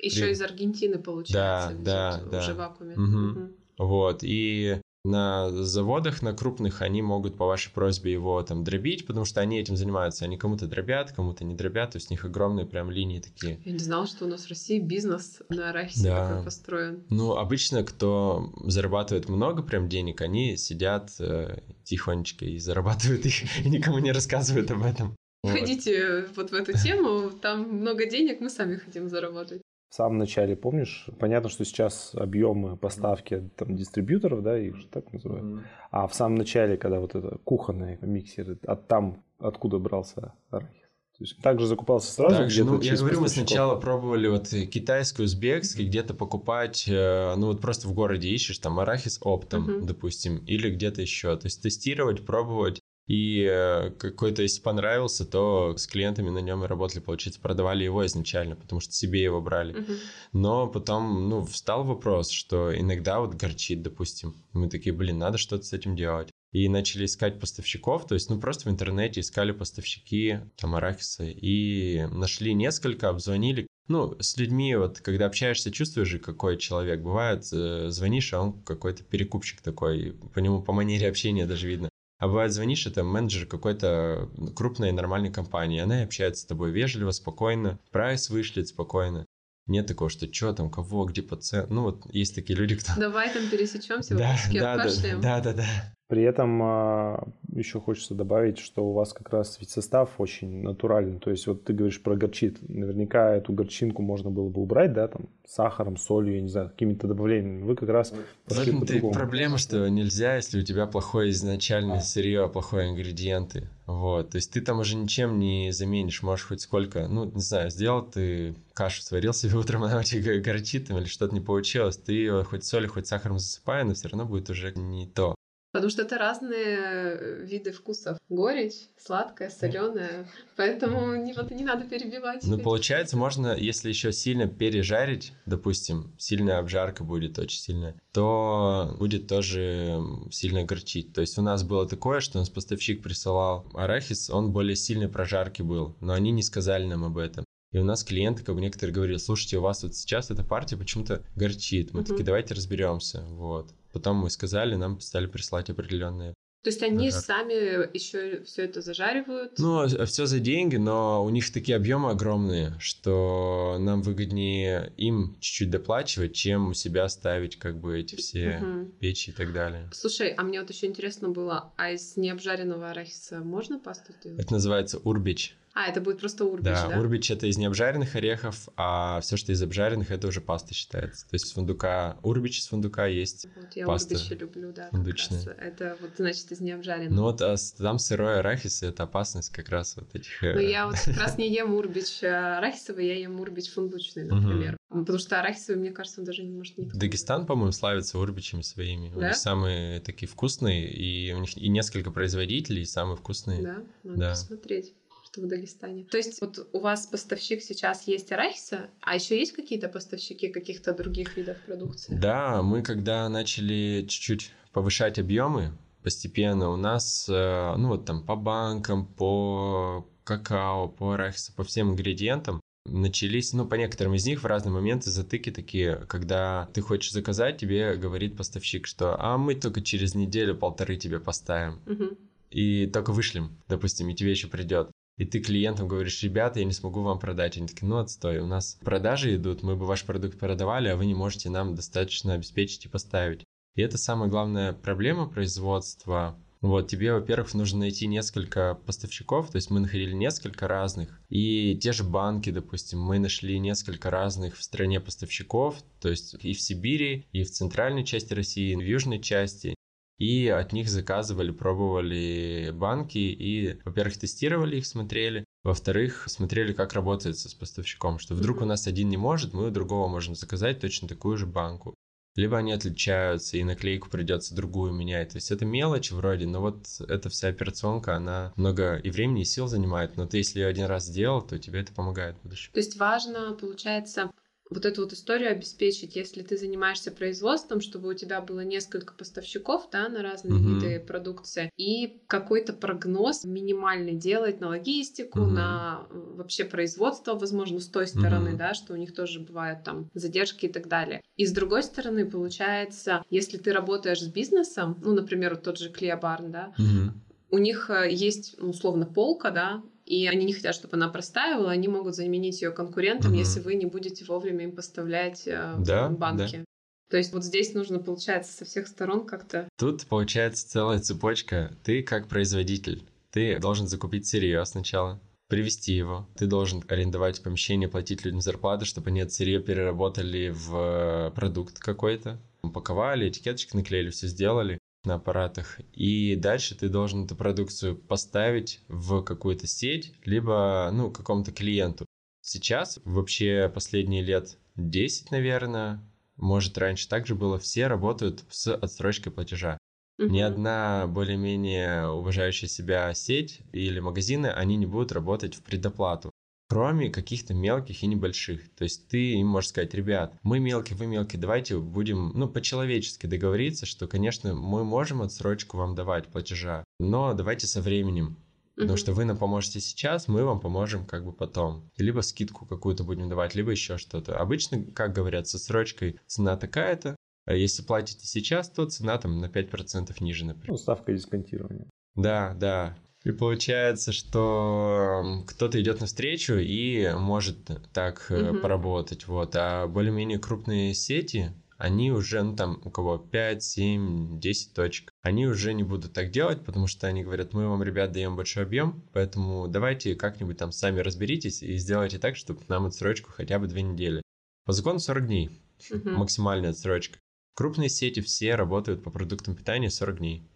Еще При... из Аргентины, получается, да, да, уже да. в вакууме. Угу. Угу. Вот, и на заводах, на крупных, они могут по вашей просьбе его там дробить, потому что они этим занимаются. Они кому-то дробят, кому-то не дробят, то есть у них огромные прям линии такие. Я не знала, что у нас в России бизнес на арахисе да. такой построен. Ну, обычно, кто зарабатывает много прям денег, они сидят э, тихонечко и зарабатывают их, и никому не рассказывают об этом. Ходите вот в эту тему, там много денег, мы сами хотим заработать. В самом начале, помнишь, понятно, что сейчас объемы поставки там, дистрибьюторов, да, их же так называют. Mm-hmm. А в самом начале, когда вот это кухонные миксеры, а там откуда брался арахис? То есть также закупался сразу так где-то ну, я говорю, мы сначала пробовали вот китайский, узбекский, где-то покупать, э, ну вот просто в городе ищешь там арахис оптом, uh-huh. допустим, или где-то еще. То есть тестировать, пробовать. И э, какой-то, если понравился, то с клиентами на нем и работали, получается, продавали его изначально, потому что себе его брали. Uh-huh. Но потом, ну, встал вопрос, что иногда вот горчит, допустим. Мы такие, блин, надо что-то с этим делать. И начали искать поставщиков, то есть, ну, просто в интернете искали поставщики там арахиса и нашли несколько, обзвонили. Ну, с людьми, вот, когда общаешься, чувствуешь же, какой человек. Бывает, э, звонишь, а он какой-то перекупщик такой, по нему, по манере общения даже видно. А бывает, звонишь, это менеджер какой-то крупной нормальной компании, она общается с тобой вежливо, спокойно, прайс вышлет спокойно. Нет такого, что что там, кого, где по цен. Ну вот есть такие люди, кто... Давай там пересечемся, да, да, да, да, да, да. При этом а, еще хочется добавить, что у вас как раз ведь состав очень натуральный. То есть вот ты говоришь про горчит. Наверняка эту горчинку можно было бы убрать, да, там, сахаром, солью, я не знаю, какими-то добавлениями. Вы как раз пошли по другому. Проблема, что нельзя, если у тебя плохое изначальное сырье, плохое ингредиенты. Вот, то есть ты там уже ничем не заменишь, можешь хоть сколько, ну, не знаю, сделал ты кашу, сварил себе утром, она у тебя горчит или что-то не получилось, ты хоть солью, хоть сахаром засыпай, но все равно будет уже не то. Потому что это разные виды вкусов. Горечь, сладкая, соленая. Поэтому не, вот, не надо перебивать. Ну, получается, можно, если еще сильно пережарить, допустим, сильная обжарка будет очень сильная, то будет тоже сильно горчить. То есть у нас было такое, что у нас поставщик присылал арахис, он более сильной прожарки был, но они не сказали нам об этом. И у нас клиенты, как бы некоторые говорили, слушайте, у вас вот сейчас эта партия почему-то горчит. Мы uh-huh. такие, давайте разберемся. Вот. Потом мы сказали, нам стали прислать определенные то есть они Зажар. сами еще все это зажаривают? Ну, а все за деньги, но у них такие объемы огромные, что нам выгоднее им чуть-чуть доплачивать, чем у себя ставить как бы эти все угу. печи и так далее. Слушай, а мне вот еще интересно было, а из необжаренного арахиса можно пасту делать? Это называется урбич. А, это будет просто урбич, да? Да, урбич это из необжаренных орехов, а все, что из обжаренных, это уже паста считается. То есть с фундука, урбич из фундука есть вот, я паста урбичи люблю, да. Фундучная. Это вот, значит, из необжаренных. Ну вот а там сырой арахис, это опасность как раз вот этих... Ну я вот как раз не ем урбич арахисовый, я ем урбич фундучный, например. Потому что арахисовый, мне кажется, он даже не может не Дагестан, по-моему, славится урбичами своими. Да? У них самые такие вкусные, и у них и несколько производителей, и самые вкусные. Да, надо да. посмотреть в Дагестане. То есть вот у вас поставщик сейчас есть арахиса, а еще есть какие-то поставщики каких-то других видов продукции? Да, мы когда начали чуть-чуть повышать объемы, постепенно у нас, э, ну вот там по банкам, по какао, по арахису, по всем ингредиентам, начались, ну, по некоторым из них в разные моменты затыки такие, когда ты хочешь заказать, тебе говорит поставщик, что «а мы только через неделю-полторы тебе поставим». Угу. И только вышлем, допустим, и тебе еще придет. И ты клиентам говоришь, ребята, я не смогу вам продать. Они такие, ну отстой, у нас продажи идут, мы бы ваш продукт продавали, а вы не можете нам достаточно обеспечить и поставить. И это самая главная проблема производства. Вот, тебе, во-первых, нужно найти несколько поставщиков, то есть мы находили несколько разных, и те же банки, допустим, мы нашли несколько разных в стране поставщиков, то есть и в Сибири, и в центральной части России, и в южной части, и от них заказывали, пробовали банки, и, во-первых, тестировали их, смотрели, во-вторых, смотрели, как работает с поставщиком, что вдруг у нас один не может, мы у другого можем заказать точно такую же банку либо они отличаются, и наклейку придется другую менять. То есть это мелочь вроде, но вот эта вся операционка, она много и времени, и сил занимает, но ты если ее один раз сделал, то тебе это помогает в будущем. То есть важно, получается, вот эту вот историю обеспечить, если ты занимаешься производством, чтобы у тебя было несколько поставщиков, да, на разные угу. виды продукции, и какой-то прогноз минимальный делать на логистику, угу. на вообще производство, возможно, с той стороны, угу. да, что у них тоже бывают там задержки и так далее. И с другой стороны, получается, если ты работаешь с бизнесом, ну, например, вот тот же Клеобарн, да, угу. у них э, есть, ну, условно, полка, да, и они не хотят, чтобы она простаивала, они могут заменить ее конкурентом, угу. если вы не будете вовремя им поставлять э, да, банки. Да. То есть вот здесь нужно, получается, со всех сторон как-то... Тут получается целая цепочка. Ты как производитель, ты должен закупить сырье сначала, привести его. Ты должен арендовать помещение, платить людям зарплату, чтобы они это сырье переработали в продукт какой-то. Упаковали, этикеточки наклеили, все сделали на аппаратах. И дальше ты должен эту продукцию поставить в какую-то сеть, либо, ну, какому-то клиенту. Сейчас, вообще последние лет 10, наверное, может, раньше также было, все работают с отсрочкой платежа. Uh-huh. Ни одна более-менее уважающая себя сеть или магазины, они не будут работать в предоплату кроме каких-то мелких и небольших. То есть ты им можешь сказать, ребят, мы мелкие, вы мелкие, давайте будем, ну, по-человечески договориться, что, конечно, мы можем отсрочку вам давать платежа, но давайте со временем. Потому что вы нам поможете сейчас, мы вам поможем как бы потом. Либо скидку какую-то будем давать, либо еще что-то. Обычно, как говорят, со срочкой цена такая-то, а если платите сейчас, то цена там на 5% ниже, например. Ну, ставка дисконтирования. Да, да. И получается, что кто-то идет навстречу и может так угу. поработать. Вот. А более-менее крупные сети, они уже, ну там, у кого 5, 7, 10 точек, они уже не будут так делать, потому что они говорят, мы вам, ребят, даем большой объем, поэтому давайте как-нибудь там сами разберитесь и сделайте так, чтобы нам отсрочку хотя бы 2 недели. По закону 40 дней, угу. максимальная отсрочка. Крупные сети все работают по продуктам питания 40 дней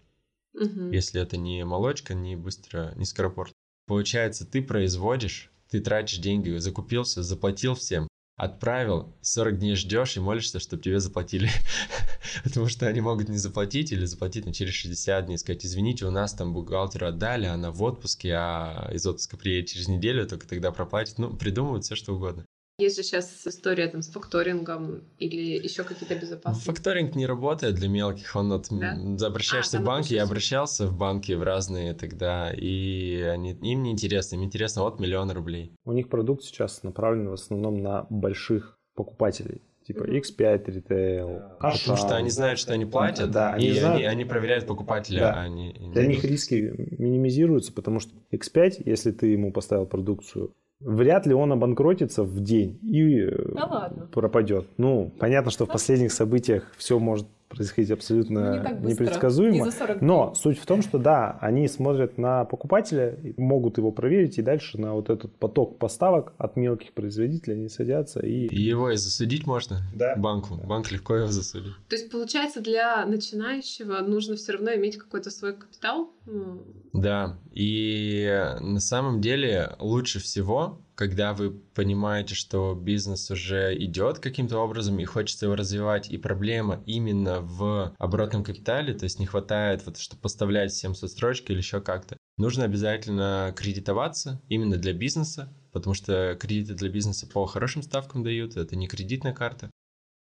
угу. если это не молочка, не быстро, не скоропорт. Получается, ты производишь, ты тратишь деньги, закупился, заплатил всем, отправил, 40 дней ждешь и молишься, чтобы тебе заплатили. Потому что они могут не заплатить или заплатить на через 60 дней, сказать, извините, у нас там бухгалтеру отдали, она в отпуске, а из отпуска приедет через неделю, только тогда проплатит. Ну, придумывают все, что угодно. Есть же сейчас история там с факторингом или еще какие-то безопасности. Факторинг не работает для мелких. Он от... да? обращаешься а, в банки, я обращался в банки в разные тогда, и они... им не интересно, им интересно от миллиона рублей. У них продукт сейчас направлен в основном на больших покупателей. Типа X5 ритейл. А потому что они знают, что они платят, да, они и знают, они, они проверяют покупателя. Да. А они, Для них риски минимизируются, потому что X5, если ты ему поставил продукцию вряд ли он обанкротится в день и да пропадет. Ну, понятно, что в последних событиях все может происходить абсолютно ну, не непредсказуемо. Не но суть в том, что да, они смотрят на покупателя, могут его проверить, и дальше на вот этот поток поставок от мелких производителей они садятся и... И его и засудить можно да. банку. Да. Банк легко его засудит. То есть, получается, для начинающего нужно все равно иметь какой-то свой капитал? Ну, да, и на самом деле лучше всего когда вы понимаете, что бизнес уже идет каким-то образом и хочется его развивать, и проблема именно в оборотном капитале, то есть не хватает, вот, чтобы поставлять всем со строчки или еще как-то, нужно обязательно кредитоваться именно для бизнеса, потому что кредиты для бизнеса по хорошим ставкам дают, это не кредитная карта.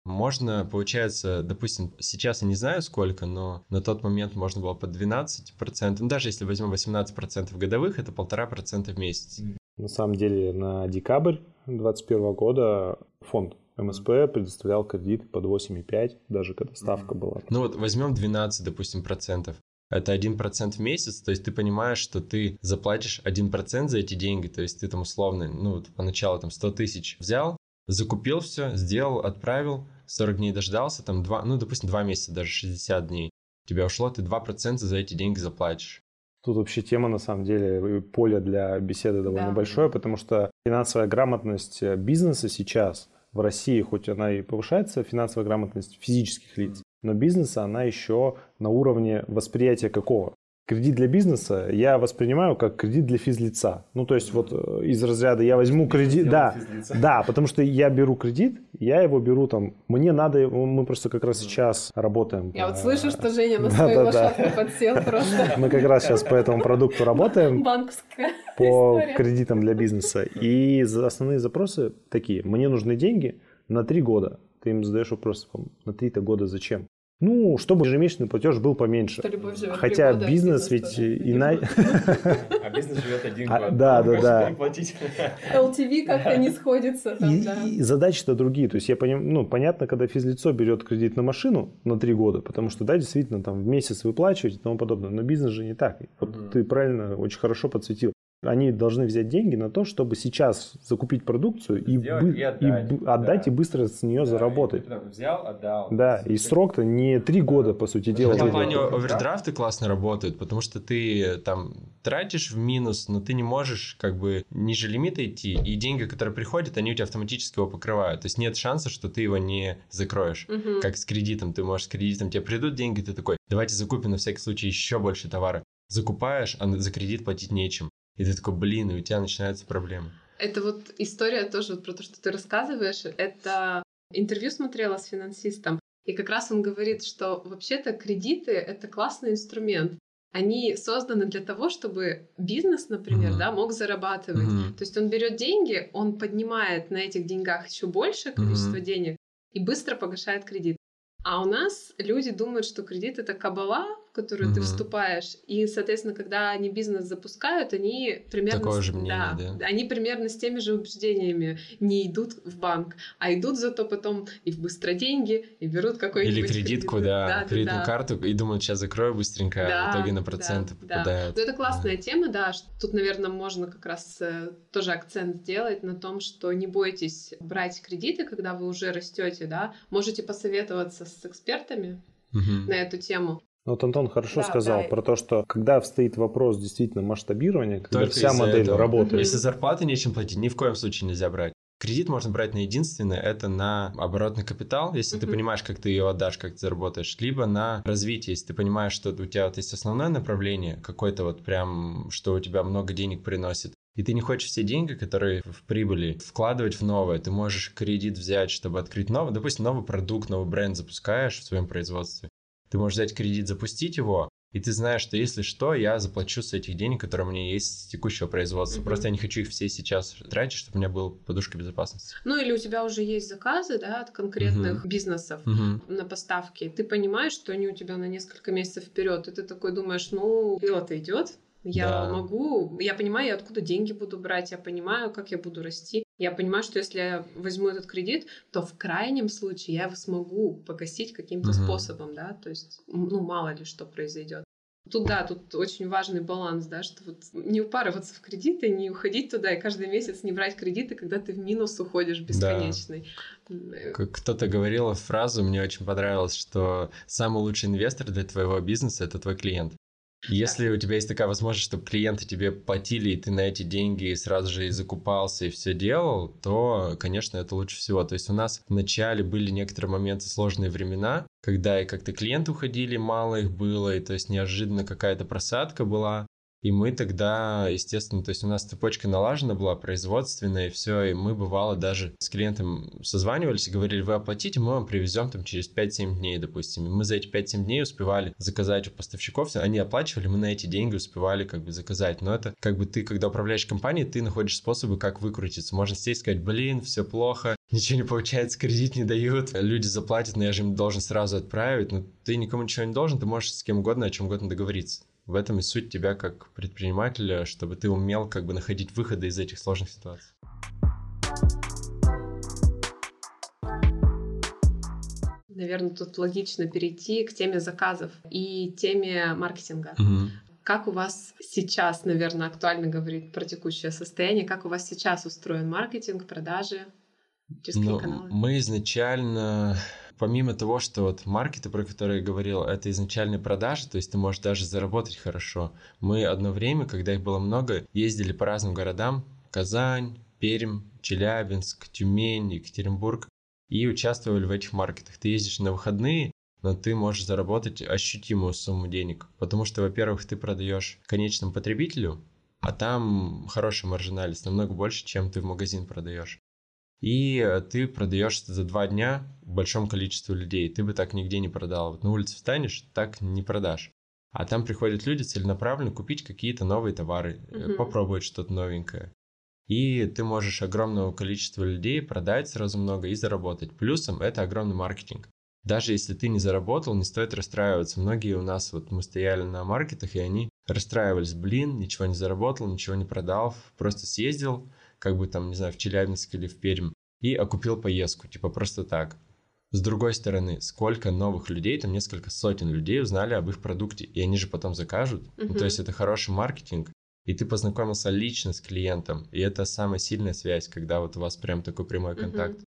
Можно, получается, допустим, сейчас я не знаю сколько, но на тот момент можно было по 12%, ну даже если возьмем 18% годовых, это полтора процента в месяц. На самом деле на декабрь 2021 года фонд МСП предоставлял кредит под 8,5, даже когда ставка была. Ну вот возьмем 12, допустим, процентов. это 1% в месяц, то есть ты понимаешь, что ты заплатишь 1% за эти деньги, то есть ты там условно, ну, поначалу там 100 тысяч взял, закупил все, сделал, отправил, 40 дней дождался, там 2, ну, допустим, 2 месяца, даже 60 дней, у тебя ушло, ты 2% за эти деньги заплатишь. Тут вообще тема, на самом деле, поле для беседы довольно да. большое, потому что финансовая грамотность э, бизнеса сейчас в России, хоть она и повышается, финансовая грамотность физических лиц, но бизнеса она еще на уровне восприятия какого? Кредит для бизнеса я воспринимаю как кредит для физлица. Ну, то есть вот э, из разряда я возьму кредит, да, да, потому что я беру кредит, я его беру там, мне надо, мы просто как раз сейчас работаем. Я вот слышу, что Женя на свою лошадку подсел просто. Мы как раз сейчас по этому продукту работаем. Банковская По кредитам для бизнеса. И основные запросы такие, мне нужны деньги на три года. Ты им задаешь вопрос, на три-то года зачем? Ну, чтобы ежемесячный платеж был поменьше. Хотя года, бизнес, ведь и на... А бизнес живет один а, год. Да, да, да. LTV как-то не сходится. и, задачи-то другие. То есть я понимаю, ну, понятно, когда физлицо берет кредит на машину на три года, потому что, да, действительно, там в месяц выплачивать и тому подобное. Но бизнес же не так. Вот ты правильно, очень хорошо подсветил. Они должны взять деньги на то, чтобы сейчас закупить продукцию и, бы, и отдать, и отдать да. и быстро с нее да, заработать. И взял, отдал. Да, и срок-то не три года, по сути дела. В этом плане овердрафты классно работают, потому что ты там тратишь в минус, но ты не можешь как бы ниже лимита идти, и деньги, которые приходят, они у тебя автоматически его покрывают. То есть нет шанса, что ты его не закроешь. Угу. Как с кредитом. Ты можешь с кредитом, тебе придут деньги, ты такой, давайте закупим на всякий случай еще больше товара. Закупаешь, а за кредит платить нечем. И ты такой, блин, и у тебя начинаются проблемы. Это вот история тоже вот про то, что ты рассказываешь. Это интервью смотрела с финансистом, и как раз он говорит, что вообще-то кредиты — это классный инструмент. Они созданы для того, чтобы бизнес, например, mm-hmm. да, мог зарабатывать. Mm-hmm. То есть он берет деньги, он поднимает на этих деньгах еще большее количество mm-hmm. денег и быстро погашает кредит. А у нас люди думают, что кредит это кабала, в которую mm-hmm. ты вступаешь, и, соответственно, когда они бизнес запускают, они примерно Такое же мнение, да, да. они примерно с теми же убеждениями не идут в банк, а идут зато потом и в быстро деньги, и берут какой-нибудь или кредитку, кредит. да, да, кредитную да. карту и думают, сейчас закрою быстренько, да, а в итоге на проценты да, попадают. Да. Но это классная да. тема, да. Что тут, наверное, можно как раз э, тоже акцент сделать на том, что не бойтесь брать кредиты, когда вы уже растете, да, можете посоветоваться с экспертами угу. на эту тему. Ну, вот Антон хорошо да, сказал да. про то, что когда встоит вопрос действительно масштабирования, когда Только вся модель этого. работает. Если зарплаты нечем платить, ни в коем случае нельзя брать. Кредит можно брать на единственное, это на оборотный капитал, если mm-hmm. ты понимаешь, как ты ее отдашь, как ты заработаешь, либо на развитие, если ты понимаешь, что у тебя вот есть основное направление, какое-то вот прям, что у тебя много денег приносит, и ты не хочешь все деньги, которые в прибыли, вкладывать в новое. Ты можешь кредит взять, чтобы открыть новый, допустим, новый продукт, новый бренд запускаешь в своем производстве. Ты можешь взять кредит, запустить его, и ты знаешь, что если что, я заплачу с этих денег, которые у меня есть с текущего производства. Mm-hmm. Просто я не хочу их все сейчас тратить, чтобы у меня была подушка безопасности. Ну или у тебя уже есть заказы, да, от конкретных mm-hmm. бизнесов mm-hmm. на поставки. Ты понимаешь, что они у тебя на несколько месяцев вперед, и ты такой думаешь, ну, пилот идет, я да. могу, я понимаю, откуда деньги буду брать, я понимаю, как я буду расти. Я понимаю, что если я возьму этот кредит, то в крайнем случае я его смогу погасить каким-то угу. способом, да, то есть, ну, мало ли что произойдет. Тут да, тут очень важный баланс, да, что вот не упарываться в кредиты, не уходить туда и каждый месяц не брать кредиты, когда ты в минус уходишь бесконечный. Да. Кто-то говорил фразу, мне очень понравилось, что самый лучший инвестор для твоего бизнеса это твой клиент. Если у тебя есть такая возможность, чтобы клиенты тебе платили, и ты на эти деньги сразу же и закупался, и все делал, то, конечно, это лучше всего. То есть у нас вначале были некоторые моменты сложные времена, когда и как-то клиенты уходили, мало их было, и то есть неожиданно какая-то просадка была. И мы тогда, естественно, то есть у нас цепочка налажена была, производственная, и все, и мы, бывало, даже с клиентом созванивались и говорили, вы оплатите, мы вам привезем там через 5-7 дней, допустим. И мы за эти 5-7 дней успевали заказать у поставщиков, они оплачивали, мы на эти деньги успевали как бы заказать. Но это как бы ты, когда управляешь компанией, ты находишь способы, как выкрутиться. Можно и сказать, блин, все плохо, ничего не получается, кредит не дают, люди заплатят, но я же им должен сразу отправить. Но ты никому ничего не должен, ты можешь с кем угодно о чем угодно договориться. В этом и суть тебя как предпринимателя, чтобы ты умел как бы находить выходы из этих сложных Наверное, тут логично перейти к теме заказов и теме маркетинга. Угу. Как у вас сейчас, наверное, актуально говорить про текущее состояние, как у вас сейчас устроен маркетинг, продажи? Через какие Ну, каналы? мы изначально, помимо того, что вот маркеты, про которые я говорил, это изначальные продажи, то есть ты можешь даже заработать хорошо. Мы одно время, когда их было много, ездили по разным городам, Казань, Пермь, Челябинск, Тюмень, Екатеринбург, и участвовали в этих маркетах. Ты ездишь на выходные, но ты можешь заработать ощутимую сумму денег. Потому что, во-первых, ты продаешь конечному потребителю, а там хорошая маржинальность, намного больше, чем ты в магазин продаешь. И э, ты продаешь за два дня большому количеству людей. Ты бы так нигде не продал. Вот на улице встанешь, так не продашь. А там приходят люди целенаправленно купить какие-то новые товары, Мгм. попробовать что-то новенькое. И ты можешь огромного количества людей продать сразу много и заработать. Плюсом это огромный маркетинг. Даже если ты не заработал, не стоит расстраиваться. Многие у нас, вот мы стояли на маркетах, и они расстраивались. Блин, ничего не заработал, ничего не продал, просто съездил, как бы там, не знаю, в Челябинск или в Пермь, и окупил поездку, типа просто так. С другой стороны, сколько новых людей, там несколько сотен людей узнали об их продукте, и они же потом закажут. Ну, Мгм. то есть это хороший маркетинг, и ты познакомился лично с клиентом, и это самая сильная связь, когда вот у вас прям такой прямой контакт.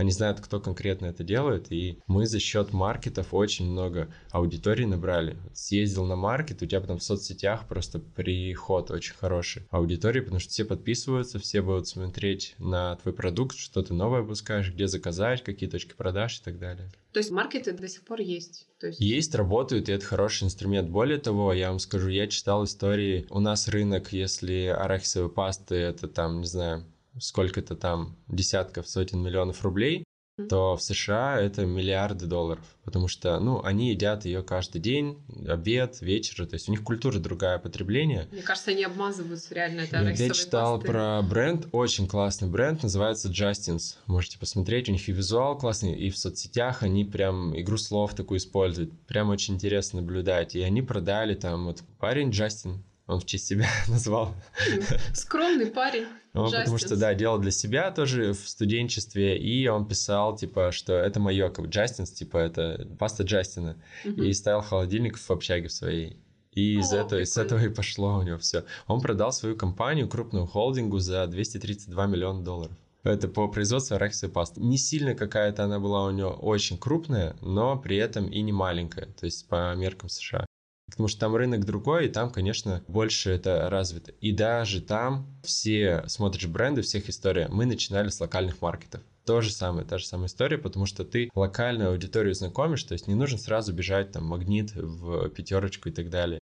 Они знают, кто конкретно это делает, и мы за счет маркетов очень много аудитории набрали. Съездил на маркет, у тебя потом в соцсетях просто приход очень хороший аудитории, потому что все подписываются, все будут смотреть на твой продукт, что ты новое выпускаешь, где заказать, какие точки продаж и так далее. То есть маркеты до сих пор есть. То есть... Есть, работают, и это хороший инструмент. Более того, я вам скажу, я читал истории. У нас рынок, если арахисовые пасты, это там, не знаю, сколько-то там десятков, сотен миллионов рублей, то в США это миллиарды долларов. Потому что, ну, они едят ее каждый день, обед, вечер. То есть у них культура другая потребления. Мне кажется, они обмазываются реально этой Я читал пастой. про бренд, очень классный бренд, называется Justins. Можете посмотреть, у них и визуал классный, и в соцсетях они прям игру слов такую используют. Прям очень интересно наблюдать. И они продали там вот парень Джастин, он в честь себя назвал. Скромный парень. Он потому что, да, делал для себя тоже в студенчестве, и он писал, типа, что это мое, как Джастинс, типа, это паста Джастина. И ставил холодильник в общаге в своей. И из, О, этого, из этого и пошло у него все. Он продал свою компанию крупному холдингу за 232 миллиона долларов. Это по производству арахисовой пасты. Не сильно какая-то она была у него очень крупная, но при этом и не маленькая, то есть по меркам США. Потому что там рынок другой, и там, конечно, больше это развито. И даже там все, смотришь бренды, всех история, мы начинали с локальных маркетов. То же самое, та же самая история, потому что ты локальную аудиторию знакомишь, то есть не нужно сразу бежать там магнит, в пятерочку и так далее.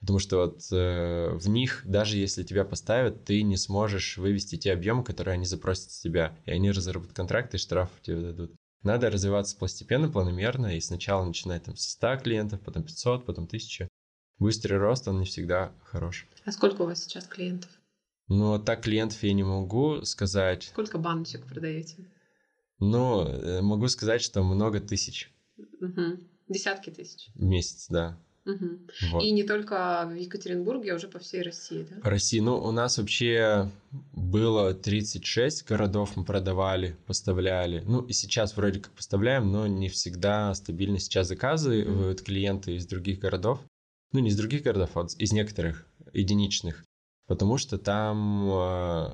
Потому что вот э, в них, даже если тебя поставят, ты не сможешь вывести те объемы, которые они запросят с тебя. И они разорвут контракты и штраф тебе дадут. Надо развиваться постепенно, планомерно, и сначала начинать там со 100 клиентов, потом 500, потом 1000. Быстрый рост, он не всегда хорош. А сколько у вас сейчас клиентов? Но так клиентов я не могу сказать. Сколько баночек продаете? Но э, могу сказать, что много тысяч Мгм. Десятки тысяч. в месяц, да. Мгм. Вот. И не только в Екатеринбурге, а уже по всей России, да? России. Ну, у нас вообще было 36 городов мы продавали, поставляли. Ну, и сейчас вроде как поставляем, но не всегда стабильно сейчас заказывают клиенты из других городов. Ну, не из других городов, а из некоторых единичных. Потому что там, э,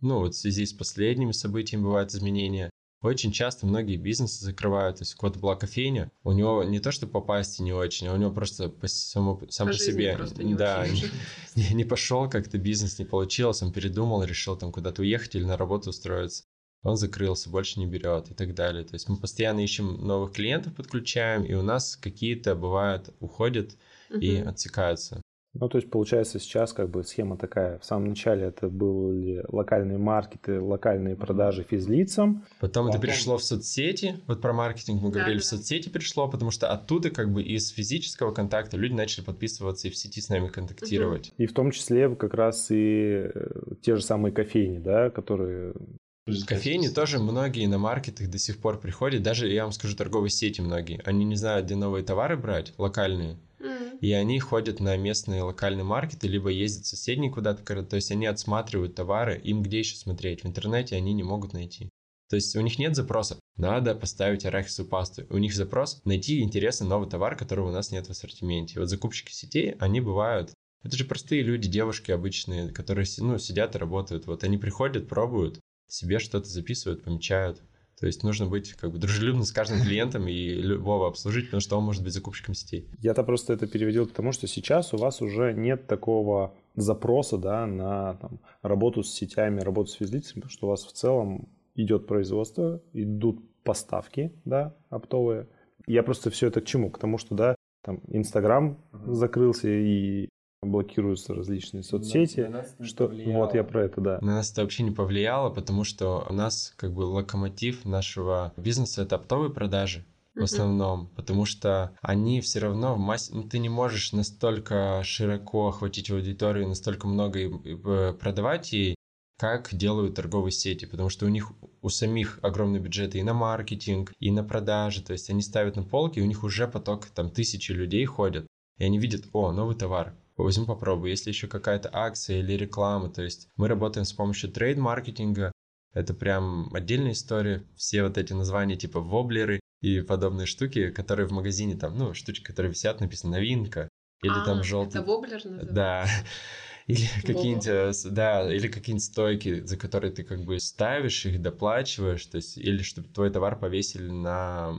ну, вот в связи с последними событиями бывают изменения. Очень часто многие бизнесы закрывают. То есть у кого-то была кофейня, у него не то, что попасть не очень, а у него просто по самому, сам По по себе. не да, уже. не, не пошел, как-то бизнес не получилось, он передумал, решил там куда-то уехать или на работу устроиться. Он закрылся, больше не берет и так далее. То есть мы постоянно ищем новых клиентов, подключаем, и у нас какие-то бывают уходят и Мгм. отсекаются. Ну, то есть, получается, сейчас как бы схема такая. В самом начале это были локальные маркеты, локальные продажи физлицам. Потом это Потом- перешло в соцсети. Вот про маркетинг мы говорили, в Да-да-да. соцсети перешло, потому что оттуда как бы из физического контакта люди начали подписываться и в сети с нами контактировать. И в том числе как раз и э, те же самые кофейни, да, которые... Кофейни тоже многие на маркетах до сих пор приходят, даже, я вам скажу, торговые сети многие. Они не знают, где новые товары брать, локальные, И они ходят на местные локальные маркеты, либо ездят в соседние куда-то, то есть они отсматривают товары, им где еще смотреть, в интернете они не могут найти. То есть у них нет запроса, надо поставить арахисовую пасту. У них запрос найти интересный новый товар, которого у нас нет в ассортименте. Вот закупщики сетей, они бывают это же простые люди, девушки обычные, которые ну, сидят и работают. Вот они приходят, пробуют, себе что-то записывают, помечают. То есть нужно быть как бы дружелюбным с каждым клиентом и любого обслужить, потому что он может быть закупщиком сетей. Я-то просто это переводил к тому, что сейчас у вас уже нет такого запроса да, на там, работу с сетями, работу с физлицами, потому что у вас в целом идет производство, идут поставки да, оптовые. Я просто все это к чему? К тому, что да, там Инстаграм закрылся и блокируются различные соцсети. На, на нас что вот я про это, да. На нас это вообще не повлияло, потому что у нас как бы локомотив нашего бизнеса это оптовые продажи в основном, потому что они все равно в массе... Ну, ты не можешь настолько широко охватить аудиторию, настолько много э, продавать ей, как делают торговые сети, потому что у них у самих огромные бюджеты и на маркетинг, и на продажи, то есть они ставят на полки, и у них уже поток там тысячи людей ходят, и они видят, о, новый товар, возьму попробую. Если еще какая-то акция или реклама, то есть мы работаем с помощью трейд-маркетинга, это прям отдельная история. Все вот эти названия типа воблеры и подобные штуки, которые в магазине там, ну, штучки, которые висят, написано новинка. Или а, там желтый. Это воблер называется? Да. Или какие-нибудь, э, да, или какие-нибудь стойки, за которые ты как бы ставишь их, доплачиваешь, то есть, или чтобы твой товар повесили на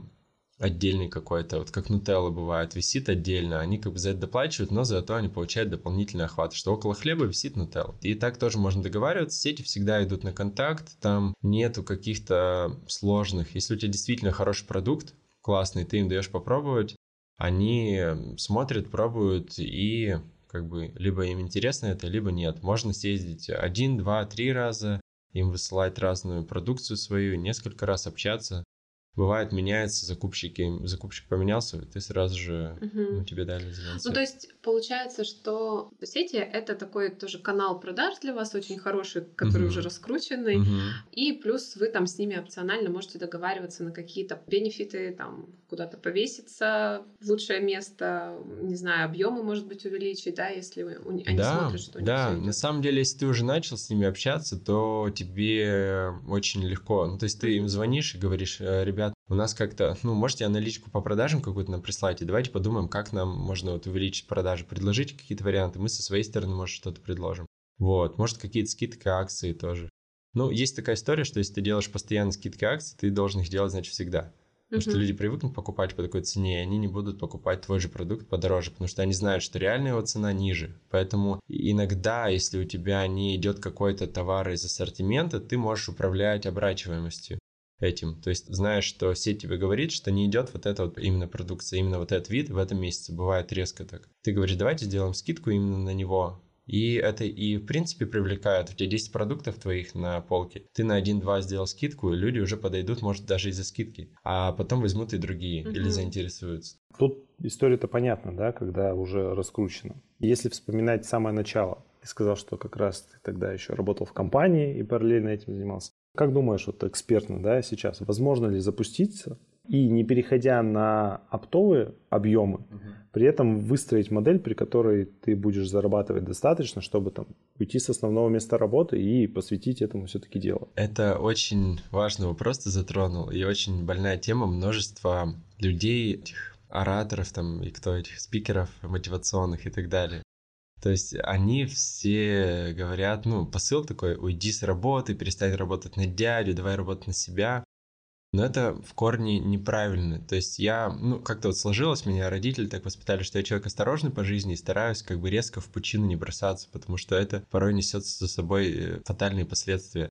отдельный какой-то, вот как Нутелла бывает, висит отдельно, они как бы за это доплачивают, но зато они получают дополнительный охват, что около хлеба висит Нутелла. И так тоже можно договариваться, сети всегда идут на контакт, там нету каких-то сложных, если у тебя действительно хороший продукт, классный, ты им даешь попробовать, они смотрят, пробуют и как бы либо им интересно это, либо нет. Можно съездить один, два, три раза, им высылать разную продукцию свою, несколько раз общаться, бывает, меняется закупщики, закупщик поменялся, ты сразу же, угу. ну, тебе дали зеленый Ну, то есть, получается, что сети — это такой тоже канал продаж для вас, очень хороший, который угу. уже раскрученный, угу. и плюс вы там с ними опционально можете договариваться на какие-то бенефиты, там, куда-то повеситься в лучшее место, не знаю, объемы, может быть, увеличить, да, если они да, смотрят, что Да, на самом деле, если ты уже начал с ними общаться, то тебе очень легко, ну, то есть ты им звонишь и говоришь, «Э, ребят, у нас как-то, ну, можете аналитику по продажам какую-то нам прислать, и давайте подумаем, как нам можно вот увеличить продажи, предложите какие-то варианты, мы со своей стороны, может, что-то предложим. Вот, может, какие-то скидки, акции тоже. Ну, есть такая история, что если ты делаешь постоянно скидки акции, ты должен их делать, значит, всегда. Потому uh-huh. что люди привыкнут покупать по такой цене, и они не будут покупать твой же продукт подороже, потому что они знают, что реальная его цена ниже. Поэтому иногда, если у тебя не идет какой-то товар из ассортимента, ты можешь управлять оборачиваемостью этим. То есть знаешь, что сеть тебе говорит, что не идет вот эта вот именно продукция, именно вот этот вид в этом месяце. Бывает резко так. Ты говоришь, давайте сделаем скидку именно на него. И это и в принципе привлекает. У тебя 10 продуктов твоих на полке. Ты на 1-2 сделал скидку, и люди уже подойдут, может, даже из-за скидки. А потом возьмут и другие mm-hmm. или заинтересуются. Тут история-то понятна, да, когда уже раскручено. Если вспоминать самое начало, ты сказал, что как раз ты тогда еще работал в компании и параллельно этим занимался. Как думаешь, вот экспертно, да, сейчас, возможно ли запуститься и не переходя на оптовые объемы, угу. при этом выстроить модель, при которой ты будешь зарабатывать достаточно, чтобы там уйти с основного места работы и посвятить этому все-таки делу? Это очень важный вопрос ты затронул, и очень больная тема множества людей, этих ораторов там, и кто этих спикеров мотивационных и так далее. То есть они все говорят, ну, посыл такой, уйди с работы, перестань работать на дядю, давай работать на себя. Но это в корне неправильно. То есть я, ну, как-то вот сложилось, меня родители так воспитали, что я человек осторожный по жизни и стараюсь как бы резко в пучину не бросаться, потому что это порой несет за собой э, фатальные последствия.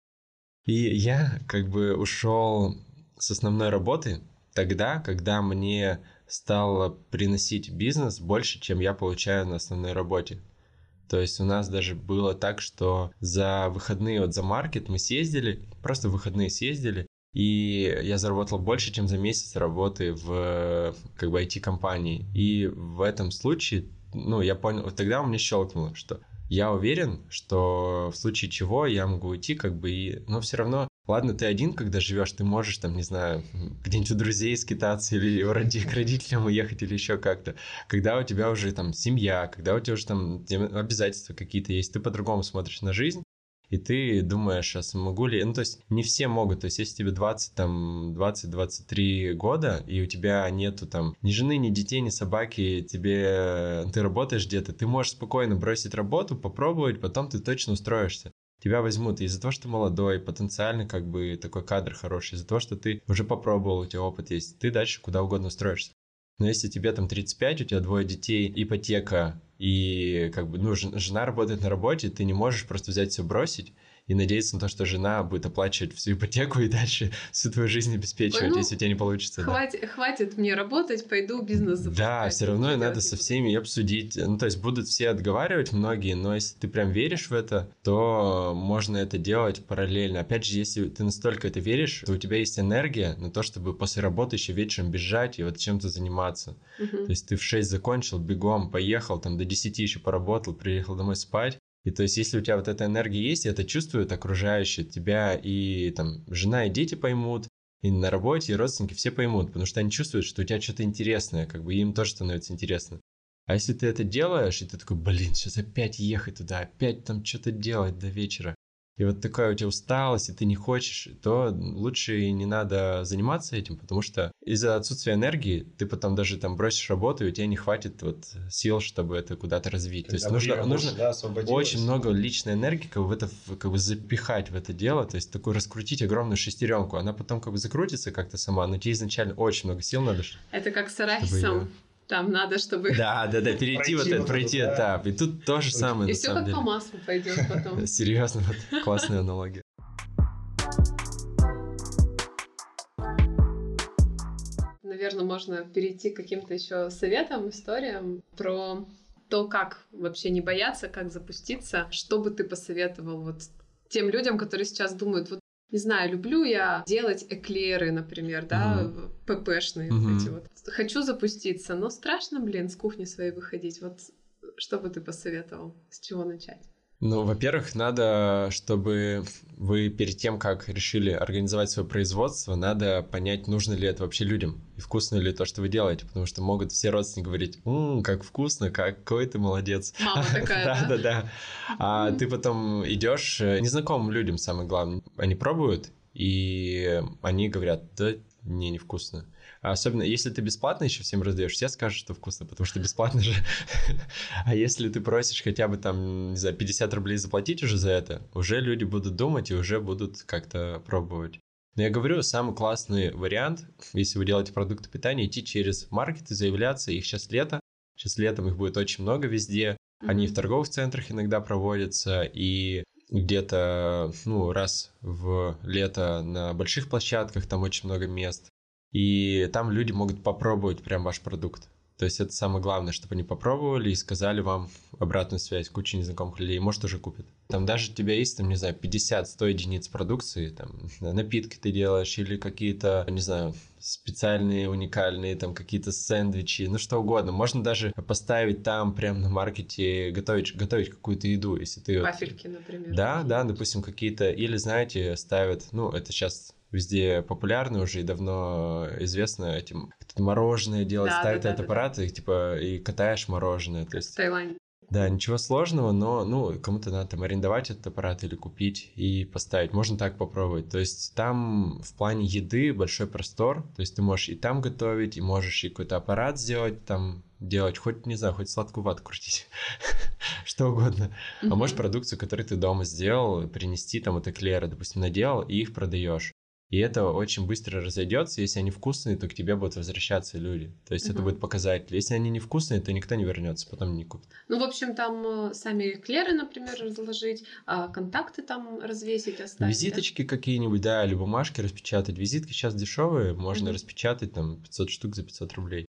И я как бы ушел с основной работы тогда, когда мне стало приносить бизнес больше, чем я получаю на основной работе. То есть у нас даже было так, что за выходные, вот за маркет мы съездили, просто выходные съездили, и я заработал больше, чем за месяц работы в как бы IT-компании. И в этом случае, ну, я понял, вот тогда у меня щелкнуло, что я уверен, что в случае чего я могу уйти, как бы и... Но все равно Ладно, ты один, когда живешь, ты можешь, там, не знаю, где-нибудь у друзей скитаться или к родителям уехать или еще как-то. Когда у тебя уже там семья, когда у тебя уже там обязательства какие-то есть, ты по-другому смотришь на жизнь. и ты думаешь, а смогу ли... Ну, то есть не все могут. То есть если тебе 20, там, 20-23 года, и у тебя нету там ни жены, ни детей, ни собаки, тебе... Ты работаешь где-то, ты можешь спокойно бросить работу, попробовать, потом ты точно устроишься тебя возьмут из-за того, что ты молодой, потенциально как бы такой кадр хороший, из-за того, что ты уже попробовал, у тебя опыт есть, ты дальше куда угодно устроишься. Но если тебе там 35, у тебя двое детей, ипотека, и как бы, ну, жена работает на работе, ты не можешь просто взять все бросить и надеяться на то, что жена будет оплачивать всю ипотеку и дальше всю твою жизнь обеспечивать, ну, если у тебя не получится. Хватит, да. хватит мне работать, пойду бизнес запускать. Да, все равно надо со всеми и обсудить. Ну, то есть будут все отговаривать многие, но если ты прям веришь в это, то можно это делать параллельно. Опять же, если ты настолько это веришь, то у тебя есть энергия на то, чтобы после работы еще вечером бежать и вот чем-то заниматься. Угу. То есть ты в 6 закончил, бегом, поехал, там до 10 еще поработал, приехал домой спать, и то есть, если у тебя вот эта энергия есть, и это чувствуют окружающие тебя, и там жена и дети поймут, и на работе, и родственники все поймут, потому что они чувствуют, что у тебя что-то интересное, как бы им тоже становится интересно. А если ты это делаешь, и ты такой, блин, сейчас опять ехать туда, опять там что-то делать до вечера, и вот такая у тебя усталость, и ты не хочешь, то лучше и не надо заниматься этим, потому что из-за отсутствия энергии ты потом даже там бросишь работу, и у тебя не хватит вот сил, чтобы это куда-то развить. Когда то есть нужно, нужно да, очень много личной энергии как бы в это как бы запихать в это дело, то есть такой раскрутить огромную шестеренку, она потом как бы закрутится как-то сама, но тебе изначально очень много сил надо. Это как с арахисом. Там надо, чтобы... Да, да, да, перейти вот этот, пройти этап. И тут то же самое. И все как по маслу пойдет потом. Серьезно, вот классная аналогия. Наверное, можно перейти к каким-то еще советам, историям про то, как вообще не бояться, как запуститься. Что бы ты посоветовал вот тем людям, которые сейчас думают, вот не знаю, люблю я делать эклеры, например, да, угу. ППшные угу. вот эти вот. Хочу запуститься, но страшно, блин, с кухни своей выходить. Вот что бы ты посоветовал? С чего начать? Ну, во-первых, надо, чтобы вы перед тем, как решили организовать свое производство, надо понять, нужно ли это вообще людям и вкусно ли то, что вы делаете, потому что могут все родственники говорить, «Ммм, как вкусно, какой ты молодец». Мама такая, да? Да, да, А ты потом идешь э, незнакомым людям, самое главное, они пробуют, и они говорят, да, не, невкусно. А особенно, если ты бесплатно еще всем раздаешь, все скажут, что вкусно, потому что бесплатно же. а если ты просишь хотя бы там, не знаю, 50 рублей заплатить уже за это, уже люди будут думать и уже будут как-то пробовать. Но я говорю, самый классный вариант, если вы делаете продукты питания, идти через маркеты, заявляться. Их сейчас лето. Сейчас летом их будет очень много везде. Они в торговых центрах иногда проводятся, и где-то, ну, раз в лето на больших площадках, там очень много мест и там люди могут попробовать прям ваш продукт. То есть это самое главное, чтобы они попробовали и сказали вам обратную связь, куча незнакомых людей, может, уже купят. Там даже у тебя есть, там, не знаю, 50-100 единиц продукции, там, напитки ты делаешь или какие-то, не знаю, специальные, уникальные, там, какие-то сэндвичи, ну, что угодно. Можно даже поставить там, прям на маркете, готовить, готовить какую-то еду, если ты... Вафельки, например. Да, да, допустим, какие-то, или, знаете, ставят, ну, это сейчас везде популярны уже и давно известно этим. Мороженое делать, да, ставят да, этот да, аппарат, да. и типа и катаешь мороженое. То есть... В Таиланде. Да, ничего сложного, но, ну, кому-то надо там арендовать этот аппарат или купить и поставить. Можно так попробовать. То есть там в плане еды большой простор. То есть ты можешь и там готовить, и можешь и какой-то аппарат сделать, там делать, хоть, не знаю, хоть сладкую вату крутить, что угодно. А можешь продукцию, которую ты дома сделал, принести, там, вот эклеры, допустим, наделал, и их продаешь. И это очень быстро разойдется. Если они вкусные, то к тебе будут возвращаться люди. То есть угу. это будет показатель. Если они невкусные, то никто не вернется, потом не купит. Ну, в общем, там э, сами клеры, например, разложить, а контакты там развесить, оставить. Визиточки да? какие-нибудь, да, или бумажки распечатать. Визитки сейчас дешевые, можно угу. распечатать там 500 штук за 500 рублей.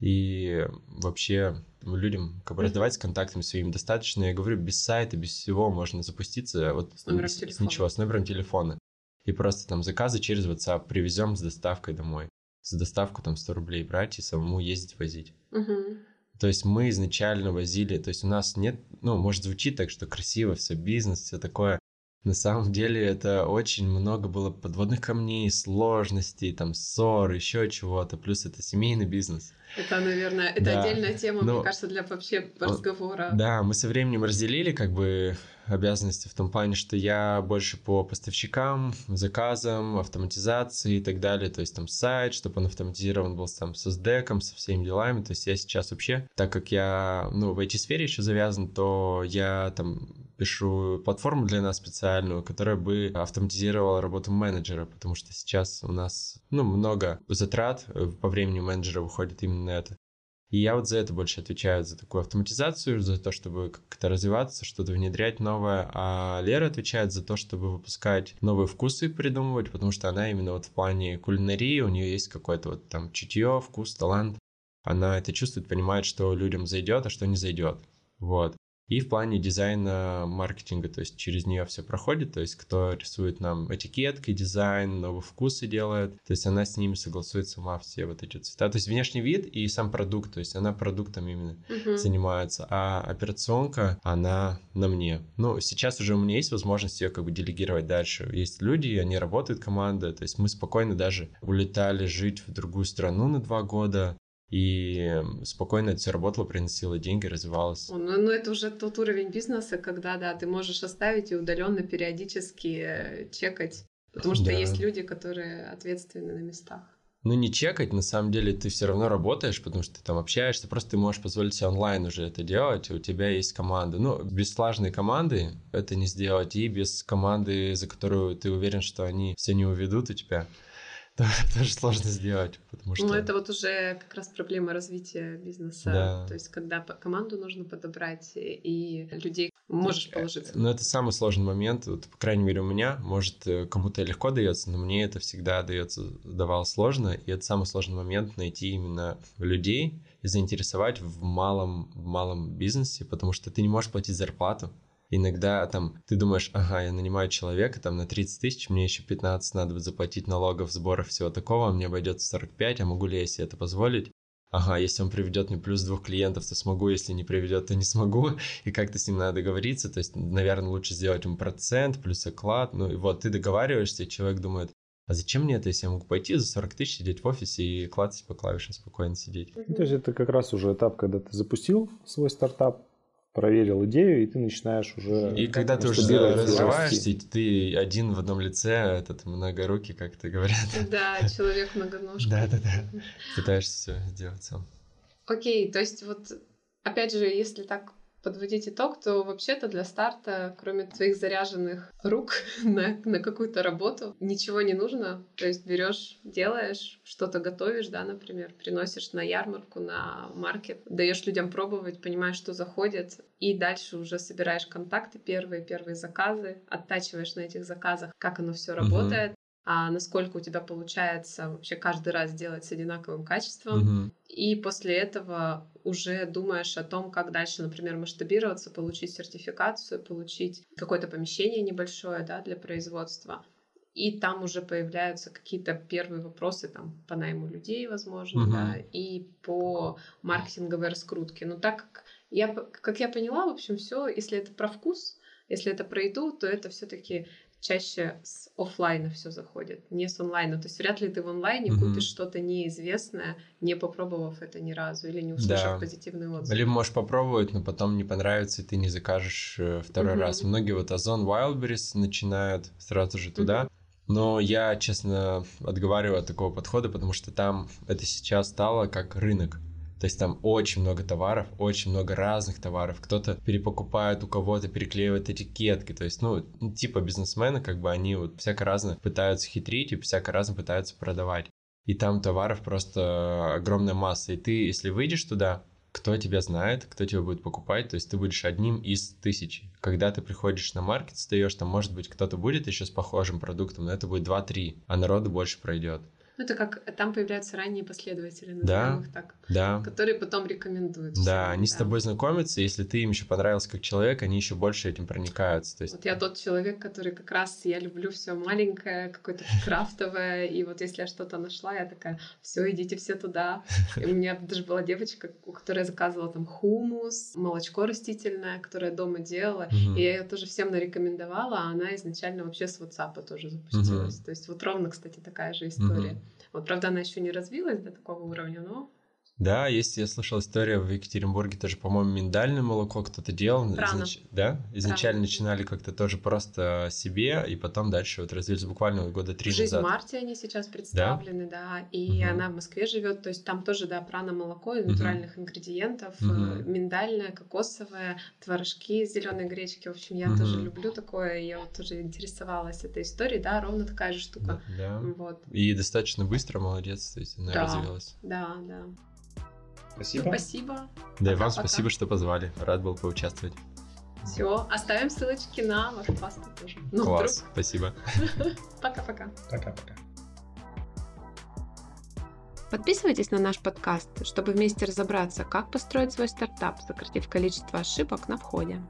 И вообще людям как бы раздавать с контактами своими достаточно. Я говорю, без сайта, без всего можно запуститься. Вот с телефона. Ничего, с номером телефона и просто там заказы через WhatsApp привезем с доставкой домой. За доставку там 100 рублей брать и самому ездить возить. Угу. То есть мы изначально возили, то есть у нас нет, ну, может звучит так, что красиво, все бизнес, все такое. На самом деле это очень много было подводных камней, сложностей, там, ссор, еще чего-то. Плюс это семейный бизнес. Это, наверное, это да. отдельная тема, Но... мне кажется, для вообще разговора. Да, мы со временем разделили как бы обязанности в том плане, что я больше по поставщикам, заказам, автоматизации и так далее. То есть там сайт, чтобы он автоматизирован был там со SDEC, со всеми делами. То есть я сейчас вообще, так как я ну, в IT-сфере еще завязан, то я там пишу платформу для нас специальную, которая бы автоматизировала работу менеджера, потому что сейчас у нас ну, много затрат по времени менеджера выходит именно на это. И я вот за это больше отвечаю, за такую автоматизацию, за то, чтобы как-то развиваться, что-то внедрять новое. А Лера отвечает за то, чтобы выпускать новые вкусы придумывать, потому что она именно вот в плане кулинарии, у нее есть какое-то вот там чутье, вкус, талант. Она это чувствует, понимает, что людям зайдет, а что не зайдет. Вот. И в плане дизайна маркетинга, то есть через нее все проходит, то есть кто рисует нам этикетки, дизайн, новые вкусы делает, то есть она с ними согласует сама все вот эти цвета. То есть внешний вид и сам продукт, то есть она продуктом именно uh-huh. занимается, а операционка, она на мне. Ну, сейчас уже у меня есть возможность ее как бы делегировать дальше. Есть люди, они работают, команда, то есть мы спокойно даже улетали жить в другую страну на два года, и спокойно это все работало, приносило деньги, развивалось. Ну, ну, это уже тот уровень бизнеса, когда, да, ты можешь оставить и удаленно периодически э, чекать, потому что да. есть люди, которые ответственны на местах. Ну, не чекать, на самом деле ты все равно работаешь, потому что ты там общаешься, просто ты можешь позволить себе онлайн уже это делать, у тебя есть команда. Ну, без слаженной команды это не сделать, и без команды, за которую ты уверен, что они все не уведут у тебя, тоже сложно сделать, потому ну, что... Ну, это вот уже как раз проблема развития бизнеса. Да. То есть, когда команду нужно подобрать и людей можешь э, положиться. Ну, это самый сложный момент, вот, по крайней мере, у меня. Может, э, кому-то легко дается, но мне это всегда дается, давалось сложно. И это самый сложный момент найти именно людей и заинтересовать в малом, в малом бизнесе, потому что ты не можешь платить зарплату иногда там ты думаешь, ага, я нанимаю человека там на 30 тысяч, мне еще 15 надо заплатить налогов, сборов, всего такого, мне обойдется 45, а могу ли я себе это позволить? Ага, если он приведет мне плюс двух клиентов, то смогу, если не приведет, то не смогу, и как-то с ним надо договориться, то есть, наверное, лучше сделать ему процент плюс оклад, ну и вот ты договариваешься, и человек думает, а зачем мне это, если я могу пойти за 40 тысяч сидеть в офисе и клацать по клавишам спокойно сидеть? Ну, то есть это как раз уже этап, когда ты запустил свой стартап, проверил идею, и ты начинаешь уже... И когда ты уже развиваешься, ты один в одном лице, этот многорукий, как ты говорят. Да, человек многоножка. Да-да-да. Пытаешься все сделать сам. Окей, то есть вот, опять же, если так подводить итог, то вообще-то для старта, кроме твоих заряженных рук на, на какую-то работу, ничего не нужно. То есть берешь, делаешь, что-то готовишь, да, например, приносишь на ярмарку, на маркет, даешь людям пробовать, понимаешь, что заходит, и дальше уже собираешь контакты первые, первые заказы, оттачиваешь на этих заказах, как оно все работает, а насколько у тебя получается вообще каждый раз делать с одинаковым качеством. Uh-huh. И после этого уже думаешь о том, как дальше, например, масштабироваться, получить сертификацию, получить какое-то помещение небольшое да, для производства. И там уже появляются какие-то первые вопросы там, по найму людей, возможно, uh-huh. да, и по маркетинговой раскрутке. Но так как я, как я поняла, в общем, все, если это про вкус, если это про еду, то это все-таки чаще с офлайна все заходит, не с онлайна. То есть вряд ли ты в онлайне mm-hmm. купишь что-то неизвестное, не попробовав это ни разу или не услышав да. позитивный отзыв. Либо можешь попробовать, но потом не понравится, и ты не закажешь э, второй mm-hmm. раз. Многие вот Озон Wildberries начинают сразу же туда. Mm-hmm. Но я, честно, отговариваю от такого подхода, потому что там это сейчас стало как рынок. То есть там очень много товаров, очень много разных товаров. Кто-то перепокупает у кого-то, переклеивает этикетки. То есть, ну, типа бизнесмены, как бы они вот всяко разно пытаются хитрить и всяко разно пытаются продавать. И там товаров просто огромная масса. И ты, если выйдешь туда, кто тебя знает, кто тебя будет покупать, то есть ты будешь одним из тысячи. Когда ты приходишь на маркет, встаешь, там, может быть, кто-то будет еще с похожим продуктом, но это будет 2-3, а народу больше пройдет. Ну, это как там появляются ранние последователи, назовем да, их так, да. которые потом рекомендуют. Да, всем, они да. с тобой знакомятся, если ты им еще понравился как человек, они еще больше этим проникаются. То есть... Вот я тот человек, который как раз я люблю все маленькое, какое-то крафтовое, и вот если я что-то нашла, я такая, все, идите все туда. И у меня даже была девочка, у которой заказывала там хумус, молочко растительное, которое дома делала, и я ее тоже всем нарекомендовала, а она изначально вообще с WhatsApp тоже запустилась. То есть вот ровно, кстати, такая же история. Вот, правда, она еще не развилась до такого уровня, но да, есть, я слышал историю в Екатеринбурге тоже, по-моему, миндальное молоко кто-то делал. Изнач... Да? Изначально Прано. начинали как-то тоже просто себе, и потом дальше вот развились буквально года три Жизнь назад. в марте они сейчас представлены, да, да. и угу. она в Москве живет, то есть там тоже, да, прано молоко из натуральных угу. ингредиентов, угу. миндальное, кокосовое, творожки из зеленой гречки. В общем, я угу. тоже люблю такое, я вот тоже интересовалась этой историей, да, ровно такая же штука. Да. Вот. И достаточно быстро, молодец, то есть она да. развилась. Да, да. Спасибо. Спасибо. Да и вам пока. спасибо, что позвали. Рад был поучаствовать. Все, оставим ссылочки на вашу пасту тоже. Ну, Класс, вдруг. спасибо. Пока-пока. Пока-пока. Подписывайтесь на наш подкаст, чтобы вместе разобраться, как построить свой стартап, сократив количество ошибок на входе.